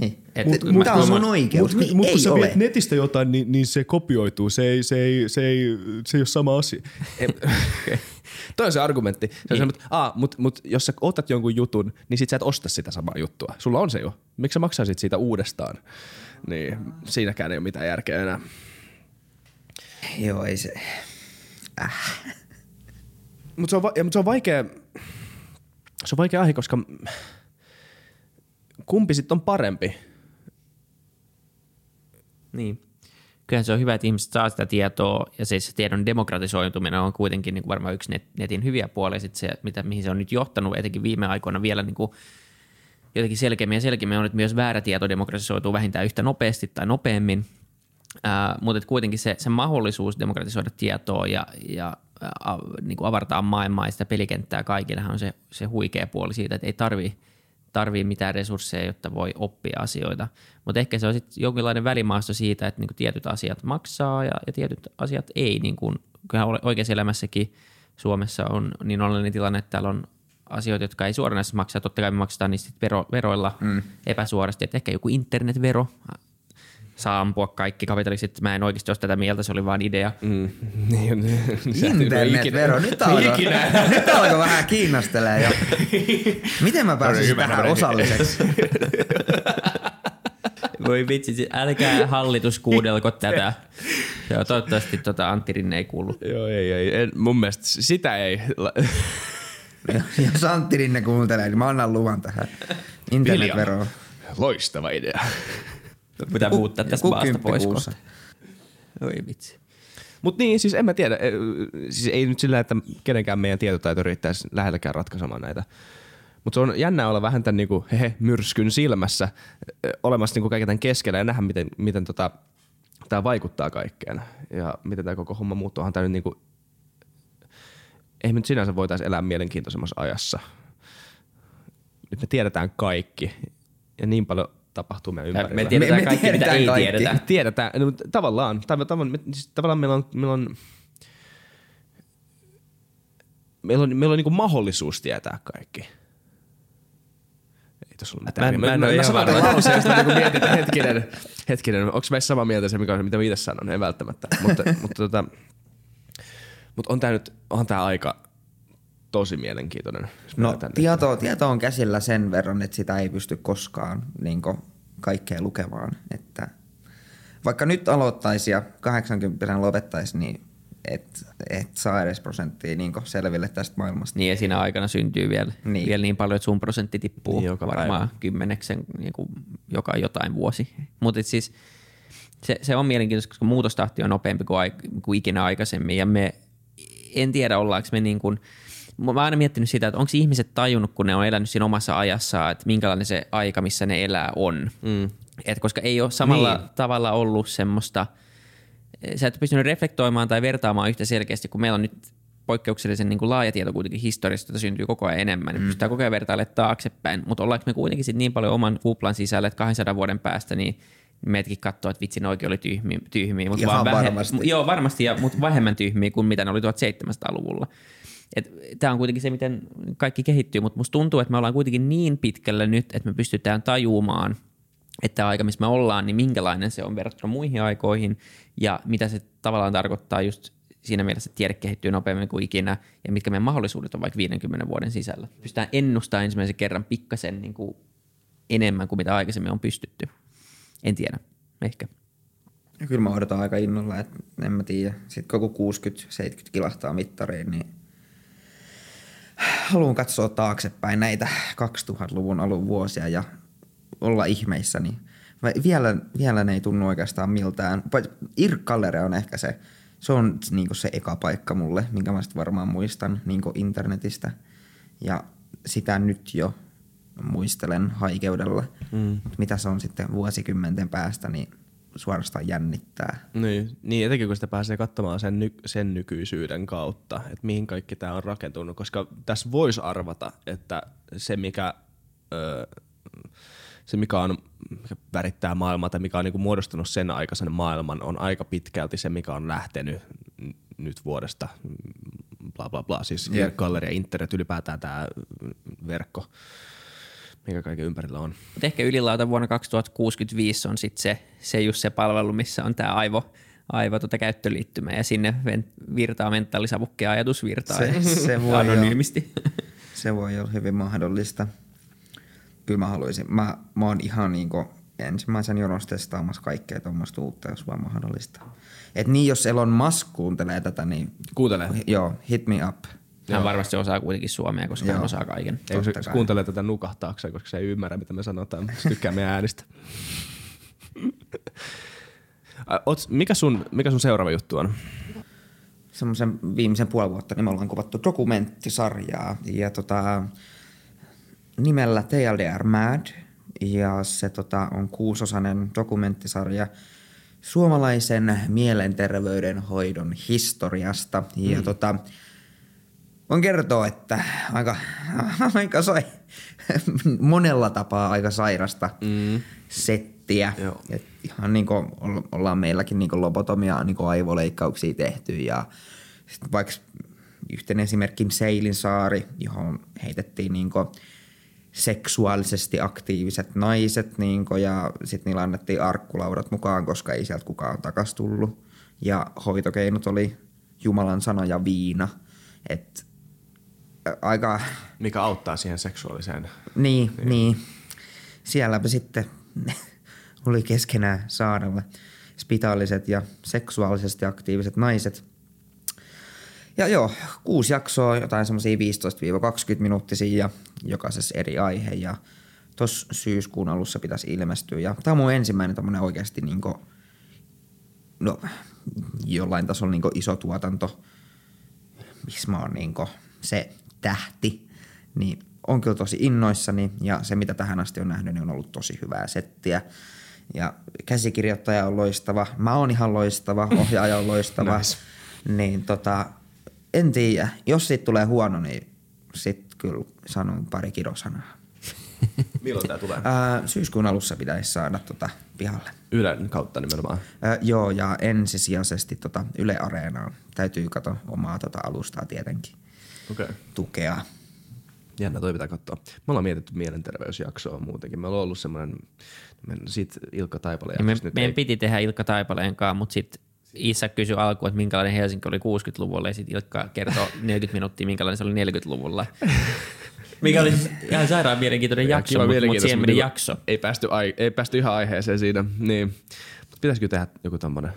Niin. Et- mut, Tämä on sun oikeus, Mutta niin mut, ei kun sä ole. viet netistä jotain, niin, niin se kopioituu. Se ei, se ei, se ei, se ei ole sama asia. Toi on se argumentti. Se on Niin. että mut, mut, jos sä otat jonkun jutun, niin sit sä et osta sitä samaa juttua. Sulla on se jo. Miksi sä maksaisit siitä uudestaan? Niin, siinäkään ei ole mitään järkeä enää. Joo, ei se. Mutta se, on va- mut se on vaikea, se on vaikea aihe, koska kumpi sitten on parempi? Niin. Kyllähän se on hyvä, että ihmiset saa sitä tietoa ja se, se tiedon demokratisoituminen on kuitenkin niin kuin varmaan yksi net, netin hyviä puolia. Sit se, mitä, mihin se on nyt johtanut, etenkin viime aikoina vielä niin kuin jotenkin selkeämmin ja selkeämmin on, että myös väärä tieto demokratisoituu vähintään yhtä nopeasti tai nopeammin. Ää, mutta kuitenkin se, se mahdollisuus demokratisoida tietoa ja, ja a, niin kuin avartaa maailmaa ja sitä pelikenttää kaikillehan on se, se huikea puoli siitä, että ei tarvii tarvii mitään resursseja, jotta voi oppia asioita. Mutta ehkä se on sitten jonkinlainen välimaasto siitä, että niinku tietyt asiat maksaa ja, ja tietyt asiat ei. Niinku, kyllähän oikeassa elämässäkin Suomessa on niin olennainen tilanne, että täällä on asioita, jotka ei suoranaisesti maksaa. Totta kai me maksetaan niistä vero, veroilla mm. epäsuorasti. Että ehkä joku internetvero saa ampua kaikki kapitalistit. Mä en oikeasti ole tätä mieltä, se oli vain idea. Mm. Niin, Internetvero, nyt alkoi, nyt alkoi vähän kiinnostelee jo. Miten mä pääsisin hyvä, tähän osalliseksi? Voi vitsi, siis älkää hallitus kuudelko tätä. Joo, toivottavasti tota Antti Rinne ei kuullut. Joo, ei, ei. En, mun mielestä sitä ei. Jos Antti Rinne kuuntelee, niin mä annan luvan tähän internetveroon. Loistava idea. Pitää muuttaa tästä maasta pois kohta. Oi vitsi. Mutta niin, siis en mä tiedä. Siis ei nyt sillä, että kenenkään meidän tietotaito riittäisi lähelläkään ratkaisemaan näitä. Mutta se on jännää olla vähän tämän niinku, hehe, myrskyn silmässä olemassa niinku kaiken tämän keskellä ja nähdä, miten, miten tota, tämä vaikuttaa kaikkeen. Ja miten tämä koko homma muuttuu. Onhan tää nyt niinku, ei me nyt sinänsä voitaisiin elää mielenkiintoisemmassa ajassa. Nyt me tiedetään kaikki ja niin paljon tapahtuu meidän ympärillä. Me tiedetään Me- me kaikki, mitä tiedetään ei kaikki. tiedetä. Me tiedetään, no, tavallaan, tav- tav- me- siis tavallaan meillä on, meillä on, meillä on, meillä on niinku mahdollisuus tietää kaikki. Ei tässä ollut mitään. Mä en- mä en ihan sanon tämän varma. lauseen, ja sitten niinku mietin, että hetkinen, hetkinen, onko meissä samaa mieltä se, mikä, mitä mä itse sanon? Ei välttämättä. mutta, mutta, tota, mutta on tää nyt, on tää aika tosi mielenkiintoinen. No tieto, tieto on käsillä sen verran, että sitä ei pysty koskaan niin kaikkea lukemaan. Että vaikka nyt aloittaisi ja 80 lopettaisi, niin et, et saa edes prosenttia niin selville tästä maailmasta. Niin ja siinä aikana syntyy vielä niin, vielä niin paljon, että sun prosentti tippuu Niin, joka varmaan kymmeneksen niin kuin joka jotain vuosi. Mutta siis se, se on mielenkiintoista, koska muutostahti on nopeampi kuin, aik- kuin ikinä aikaisemmin ja me en tiedä ollaanko me niin kuin, mä oon aina miettinyt sitä, että onko ihmiset tajunnut, kun ne on elänyt siinä omassa ajassaan, että minkälainen se aika, missä ne elää on. Mm. Et koska ei ole samalla niin. tavalla ollut semmoista, sä et pystynyt reflektoimaan tai vertaamaan yhtä selkeästi, kun meillä on nyt poikkeuksellisen niin kuin laaja tieto kuitenkin historiasta, jota syntyy koko ajan enemmän. Mm. Pystytään koko ajan vertailemaan taaksepäin, mutta ollaanko me kuitenkin sit niin paljon oman kuplan sisällä, että 200 vuoden päästä niin meidätkin katsoo, että vitsi, ne oikein oli tyhmiä, tyhmiä mutta Ihan vaan varmasti. Joo, varmasti, ja, mutta vähemmän tyhmiä kuin mitä ne oli 1700-luvulla. Tämä on kuitenkin se, miten kaikki kehittyy, mutta musta tuntuu, että me ollaan kuitenkin niin pitkällä nyt, että me pystytään tajumaan, että tämä aika, missä me ollaan, niin minkälainen se on verrattuna muihin aikoihin ja mitä se tavallaan tarkoittaa just siinä mielessä, että tiede kehittyy nopeammin kuin ikinä ja mitkä meidän mahdollisuudet on vaikka 50 vuoden sisällä. Pystytään ennustamaan ensimmäisen kerran pikkasen niin kuin enemmän kuin mitä aikaisemmin on pystytty. En tiedä, ehkä. Ja kyllä mä odotan aika innolla, että en mä tiedä. Sitten koko 60-70 kilahtaa mittariin, niin haluan katsoa taaksepäin näitä 2000-luvun alun vuosia ja olla ihmeissä, niin vielä, vielä ne ei tunnu oikeastaan miltään. Irk-galleria on ehkä se, se on niinku se eka paikka mulle, minkä mä sit varmaan muistan niinku internetistä. Ja sitä nyt jo muistelen haikeudella. Mm. Mutta mitä se on sitten vuosikymmenten päästä, niin suorastaan jännittää. Niin, niin etenkin kun sitä pääsee katsomaan sen, ny, sen nykyisyyden kautta, että mihin kaikki tämä on rakentunut, koska tässä voisi arvata, että se mikä, ö, se mikä on mikä värittää maailmaa tai mikä on niinku muodostunut sen aikaisen maailman, on aika pitkälti se, mikä on lähtenyt n- nyt vuodesta bla bla bla, siis yeah. galleria, internet, ylipäätään tämä verkko, mikä kaiken ympärillä on. Mutta ehkä ylilauta vuonna 2065 on sitten se, se just se palvelu, missä on tämä aivo, aivo tuota käyttöliittymä ja sinne virtaa mentaalisavukkeja ajatusvirtaa Se- se voi anonyymisti. Se voi olla hyvin mahdollista. Kyllä mä haluaisin. Mä, mä oon ihan niinku ensimmäisen jonossa testaamassa kaikkea tuommoista uutta, jos vaan mahdollista. Et niin, jos Elon Musk kuuntelee tätä, niin Kuuntele. joo, hit me up. Hän varmasti osaa kuitenkin suomea, koska hän Joo. osaa kaiken. Ei, se, kai. kuuntelee tätä nukahtaakseen, koska se ei ymmärrä, mitä me sanotaan. Se tykkää meidän äänistä. Oot, mikä, sun, mikä sun seuraava juttu on? Semmoisen viimeisen puoli vuotta niin me ollaan kuvattu dokumenttisarjaa ja tota, nimellä TLDR Mad. Ja se tota, on kuusosainen dokumenttisarja suomalaisen mielenterveyden hoidon historiasta. Ja mm. tota, voin kertoa, että aika, aika sai, monella tapaa aika sairasta mm. settiä. Joo. Et ihan niin kuin ollaan meilläkin niin lobotomia niin aivoleikkauksia tehty ja sit vaikka yhtenä esimerkki Seilin saari, johon heitettiin niin seksuaalisesti aktiiviset naiset niin ja sitten niillä annettiin arkkulaudat mukaan, koska ei sieltä kukaan takas tullut. Ja hoitokeinot oli Jumalan sana ja viina. Et, ä, aika Mikä auttaa siihen seksuaaliseen? niin, niin. niin. Sielläpä sitten oli keskenään saarella spitaaliset ja seksuaalisesti aktiiviset naiset. Ja joo, kuusi jaksoa, jotain semmoisia 15-20 minuuttisia ja jokaisessa eri aihe. Ja tuossa syyskuun alussa pitäisi ilmestyä. Ja tämä on mun ensimmäinen tämmöinen oikeasti niinku, no, jollain tasolla niinku iso tuotanto, missä mä oon niinku se tähti. Niin on kyllä tosi innoissani ja se mitä tähän asti on nähnyt, niin on ollut tosi hyvää settiä. Ja käsikirjoittaja on loistava, mä oon ihan loistava, ohjaaja on loistava. Nice. Niin tota, en tiedä, jos siitä tulee huono, niin sit kyllä sanon pari kirosanaa. Milloin tää tulee? Ää, syyskuun alussa pitäisi saada tota pihalle. Ylen kautta nimenomaan. Ää, joo, ja ensisijaisesti tota Yle Areenaan. Täytyy katsoa omaa tota alustaa tietenkin. Okay. tukea. Jännä, toi pitää katsoa. Me ollaan mietitty mielenterveysjaksoa muutenkin. Me ollaan ollut semmoinen, siitä Ilkka Taipale Ja me, nyt meidän ei- piti tehdä Ilkka Taipaleen kanssa, mutta sitten Isä kysyi alkuun, että minkälainen Helsinki oli 60-luvulla, ja sitten Ilkka kertoi 40 minuuttia, minkälainen se oli 40-luvulla. Mikä oli ihan sairaan mielenkiintoinen Ja jakso, mutta mut siihen meni mutta jakso. Ei päästy, ai, ei päästy ihan aiheeseen siinä. Niin. Mut pitäisikö tehdä joku on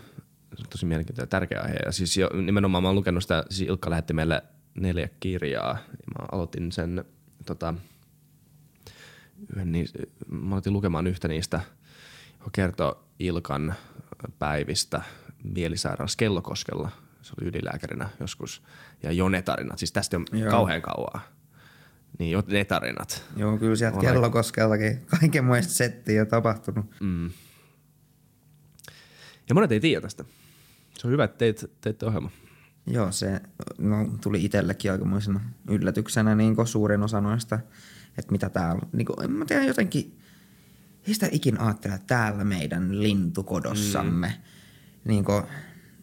tosi mielenkiintoinen tärkeä aihe. Ja siis jo, nimenomaan mä oon lukenut sitä, siis Ilkka lähetti meille neljä kirjaa. Ja mä aloitin sen tota, yhden mä aloitin lukemaan yhtä niistä, joka kertoo Ilkan päivistä mielisairaalassa Kellokoskella. Se oli ydinlääkärinä joskus. Ja jo ne tarinat, siis tästä on Joo. kauhean kauaa. Niin jo ne tarinat. Joo, kyllä sieltä On kellokoskeltakin kaikenmoista settiä on tapahtunut. Mm. Ja monet ei tiedä tästä. Se on hyvä, että teit, teitte ohjelma. Joo, se no, tuli itsellekin aikamoisena yllätyksenä niin suurin osa noista, että mitä täällä, niin kuin, en mä tiedä jotenkin, ei sitä ikin ajattele, että täällä meidän lintukodossamme, mm. niin kuin,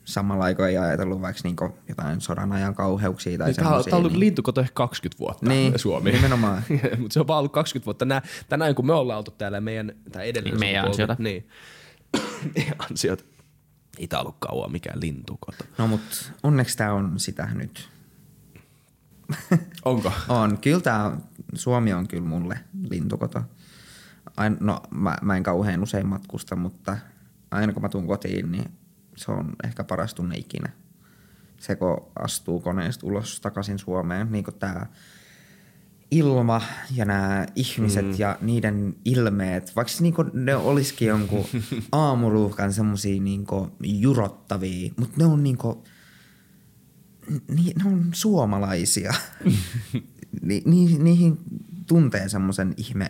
samalla aikaa ei ajatellut vaikka niin kuin, jotain sodan ajan kauheuksia tai Niin, Tämä on, semmoisia. tää on ollut niin, lintukoto ehkä 20 vuotta Niin, Suomi. nimenomaan. Mutta se on vaan ollut 20 vuotta. Nää, tänään kun me ollaan oltu täällä meidän, tai edellinen Niin, meidän ansiota. Niin. ansiota. Ei tää ollut kauan mikään lintukoto. No mut onneksi tämä on sitä nyt. Onko? On, kyllä tää, Suomi on kyllä mulle lintukoto. Ain, no mä, mä en kauhean usein matkusta, mutta aina kun mä tuun kotiin, niin se on ehkä paras tunne ikinä. Se kun astuu koneesta ulos takaisin Suomeen, niin kuin tää ilma ja nämä ihmiset mm. ja niiden ilmeet, vaikka niinku ne olisikin jonkun aamuruuhkan semmosia niinku jurottavia, mutta ne on niinku, ni, ne on suomalaisia. ni, ni, niihin tuntee semmoisen ihme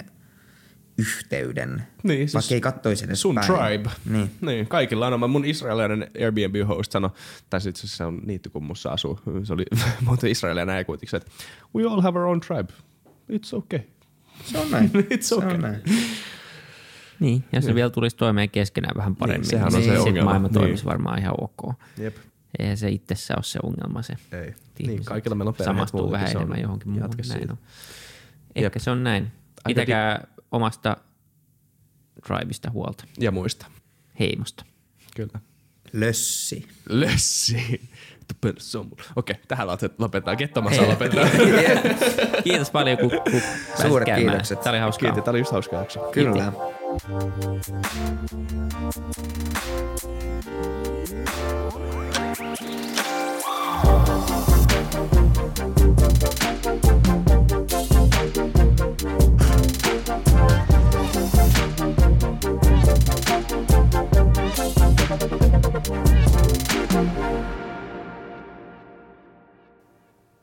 yhteyden, Niin, siis vaikka ei kattoisi edes Sun päin. tribe. Niin. niin. Kaikilla on oma. Mun israelilainen Airbnb-host sanoi, tai sit se on niittykummussa asuu. Se oli muuten israelilainen se, että we all have our own tribe. It's okay. Se on näin. It's Se okay. on näin. Niin, jos ne vielä tulisi toimeen keskenään vähän paremmin, Niin, sehän on niin se sit ongelma. maailma Niin. toimisi varmaan ihan ok. Jep. Eihän se itsessä ole se ongelma se. Ei. Niin, kaikilla meillä on perheet Samastuu vähän se on enemmän johonkin muuhun. Näin on. Ehkä Jep. se on näin. Pitäkää omasta tribeista huolta, Ja muista. heimosta. Kyllä. Lössi. Lössi. Okei, tähän lopetetaan. Kettomassa lopetetaan. Kiitos paljon, kun, kun Suuret käymään. kiitokset. Tämä oli hauskaa. Kiitos, tämä oli just hauska jakso. Kyllä.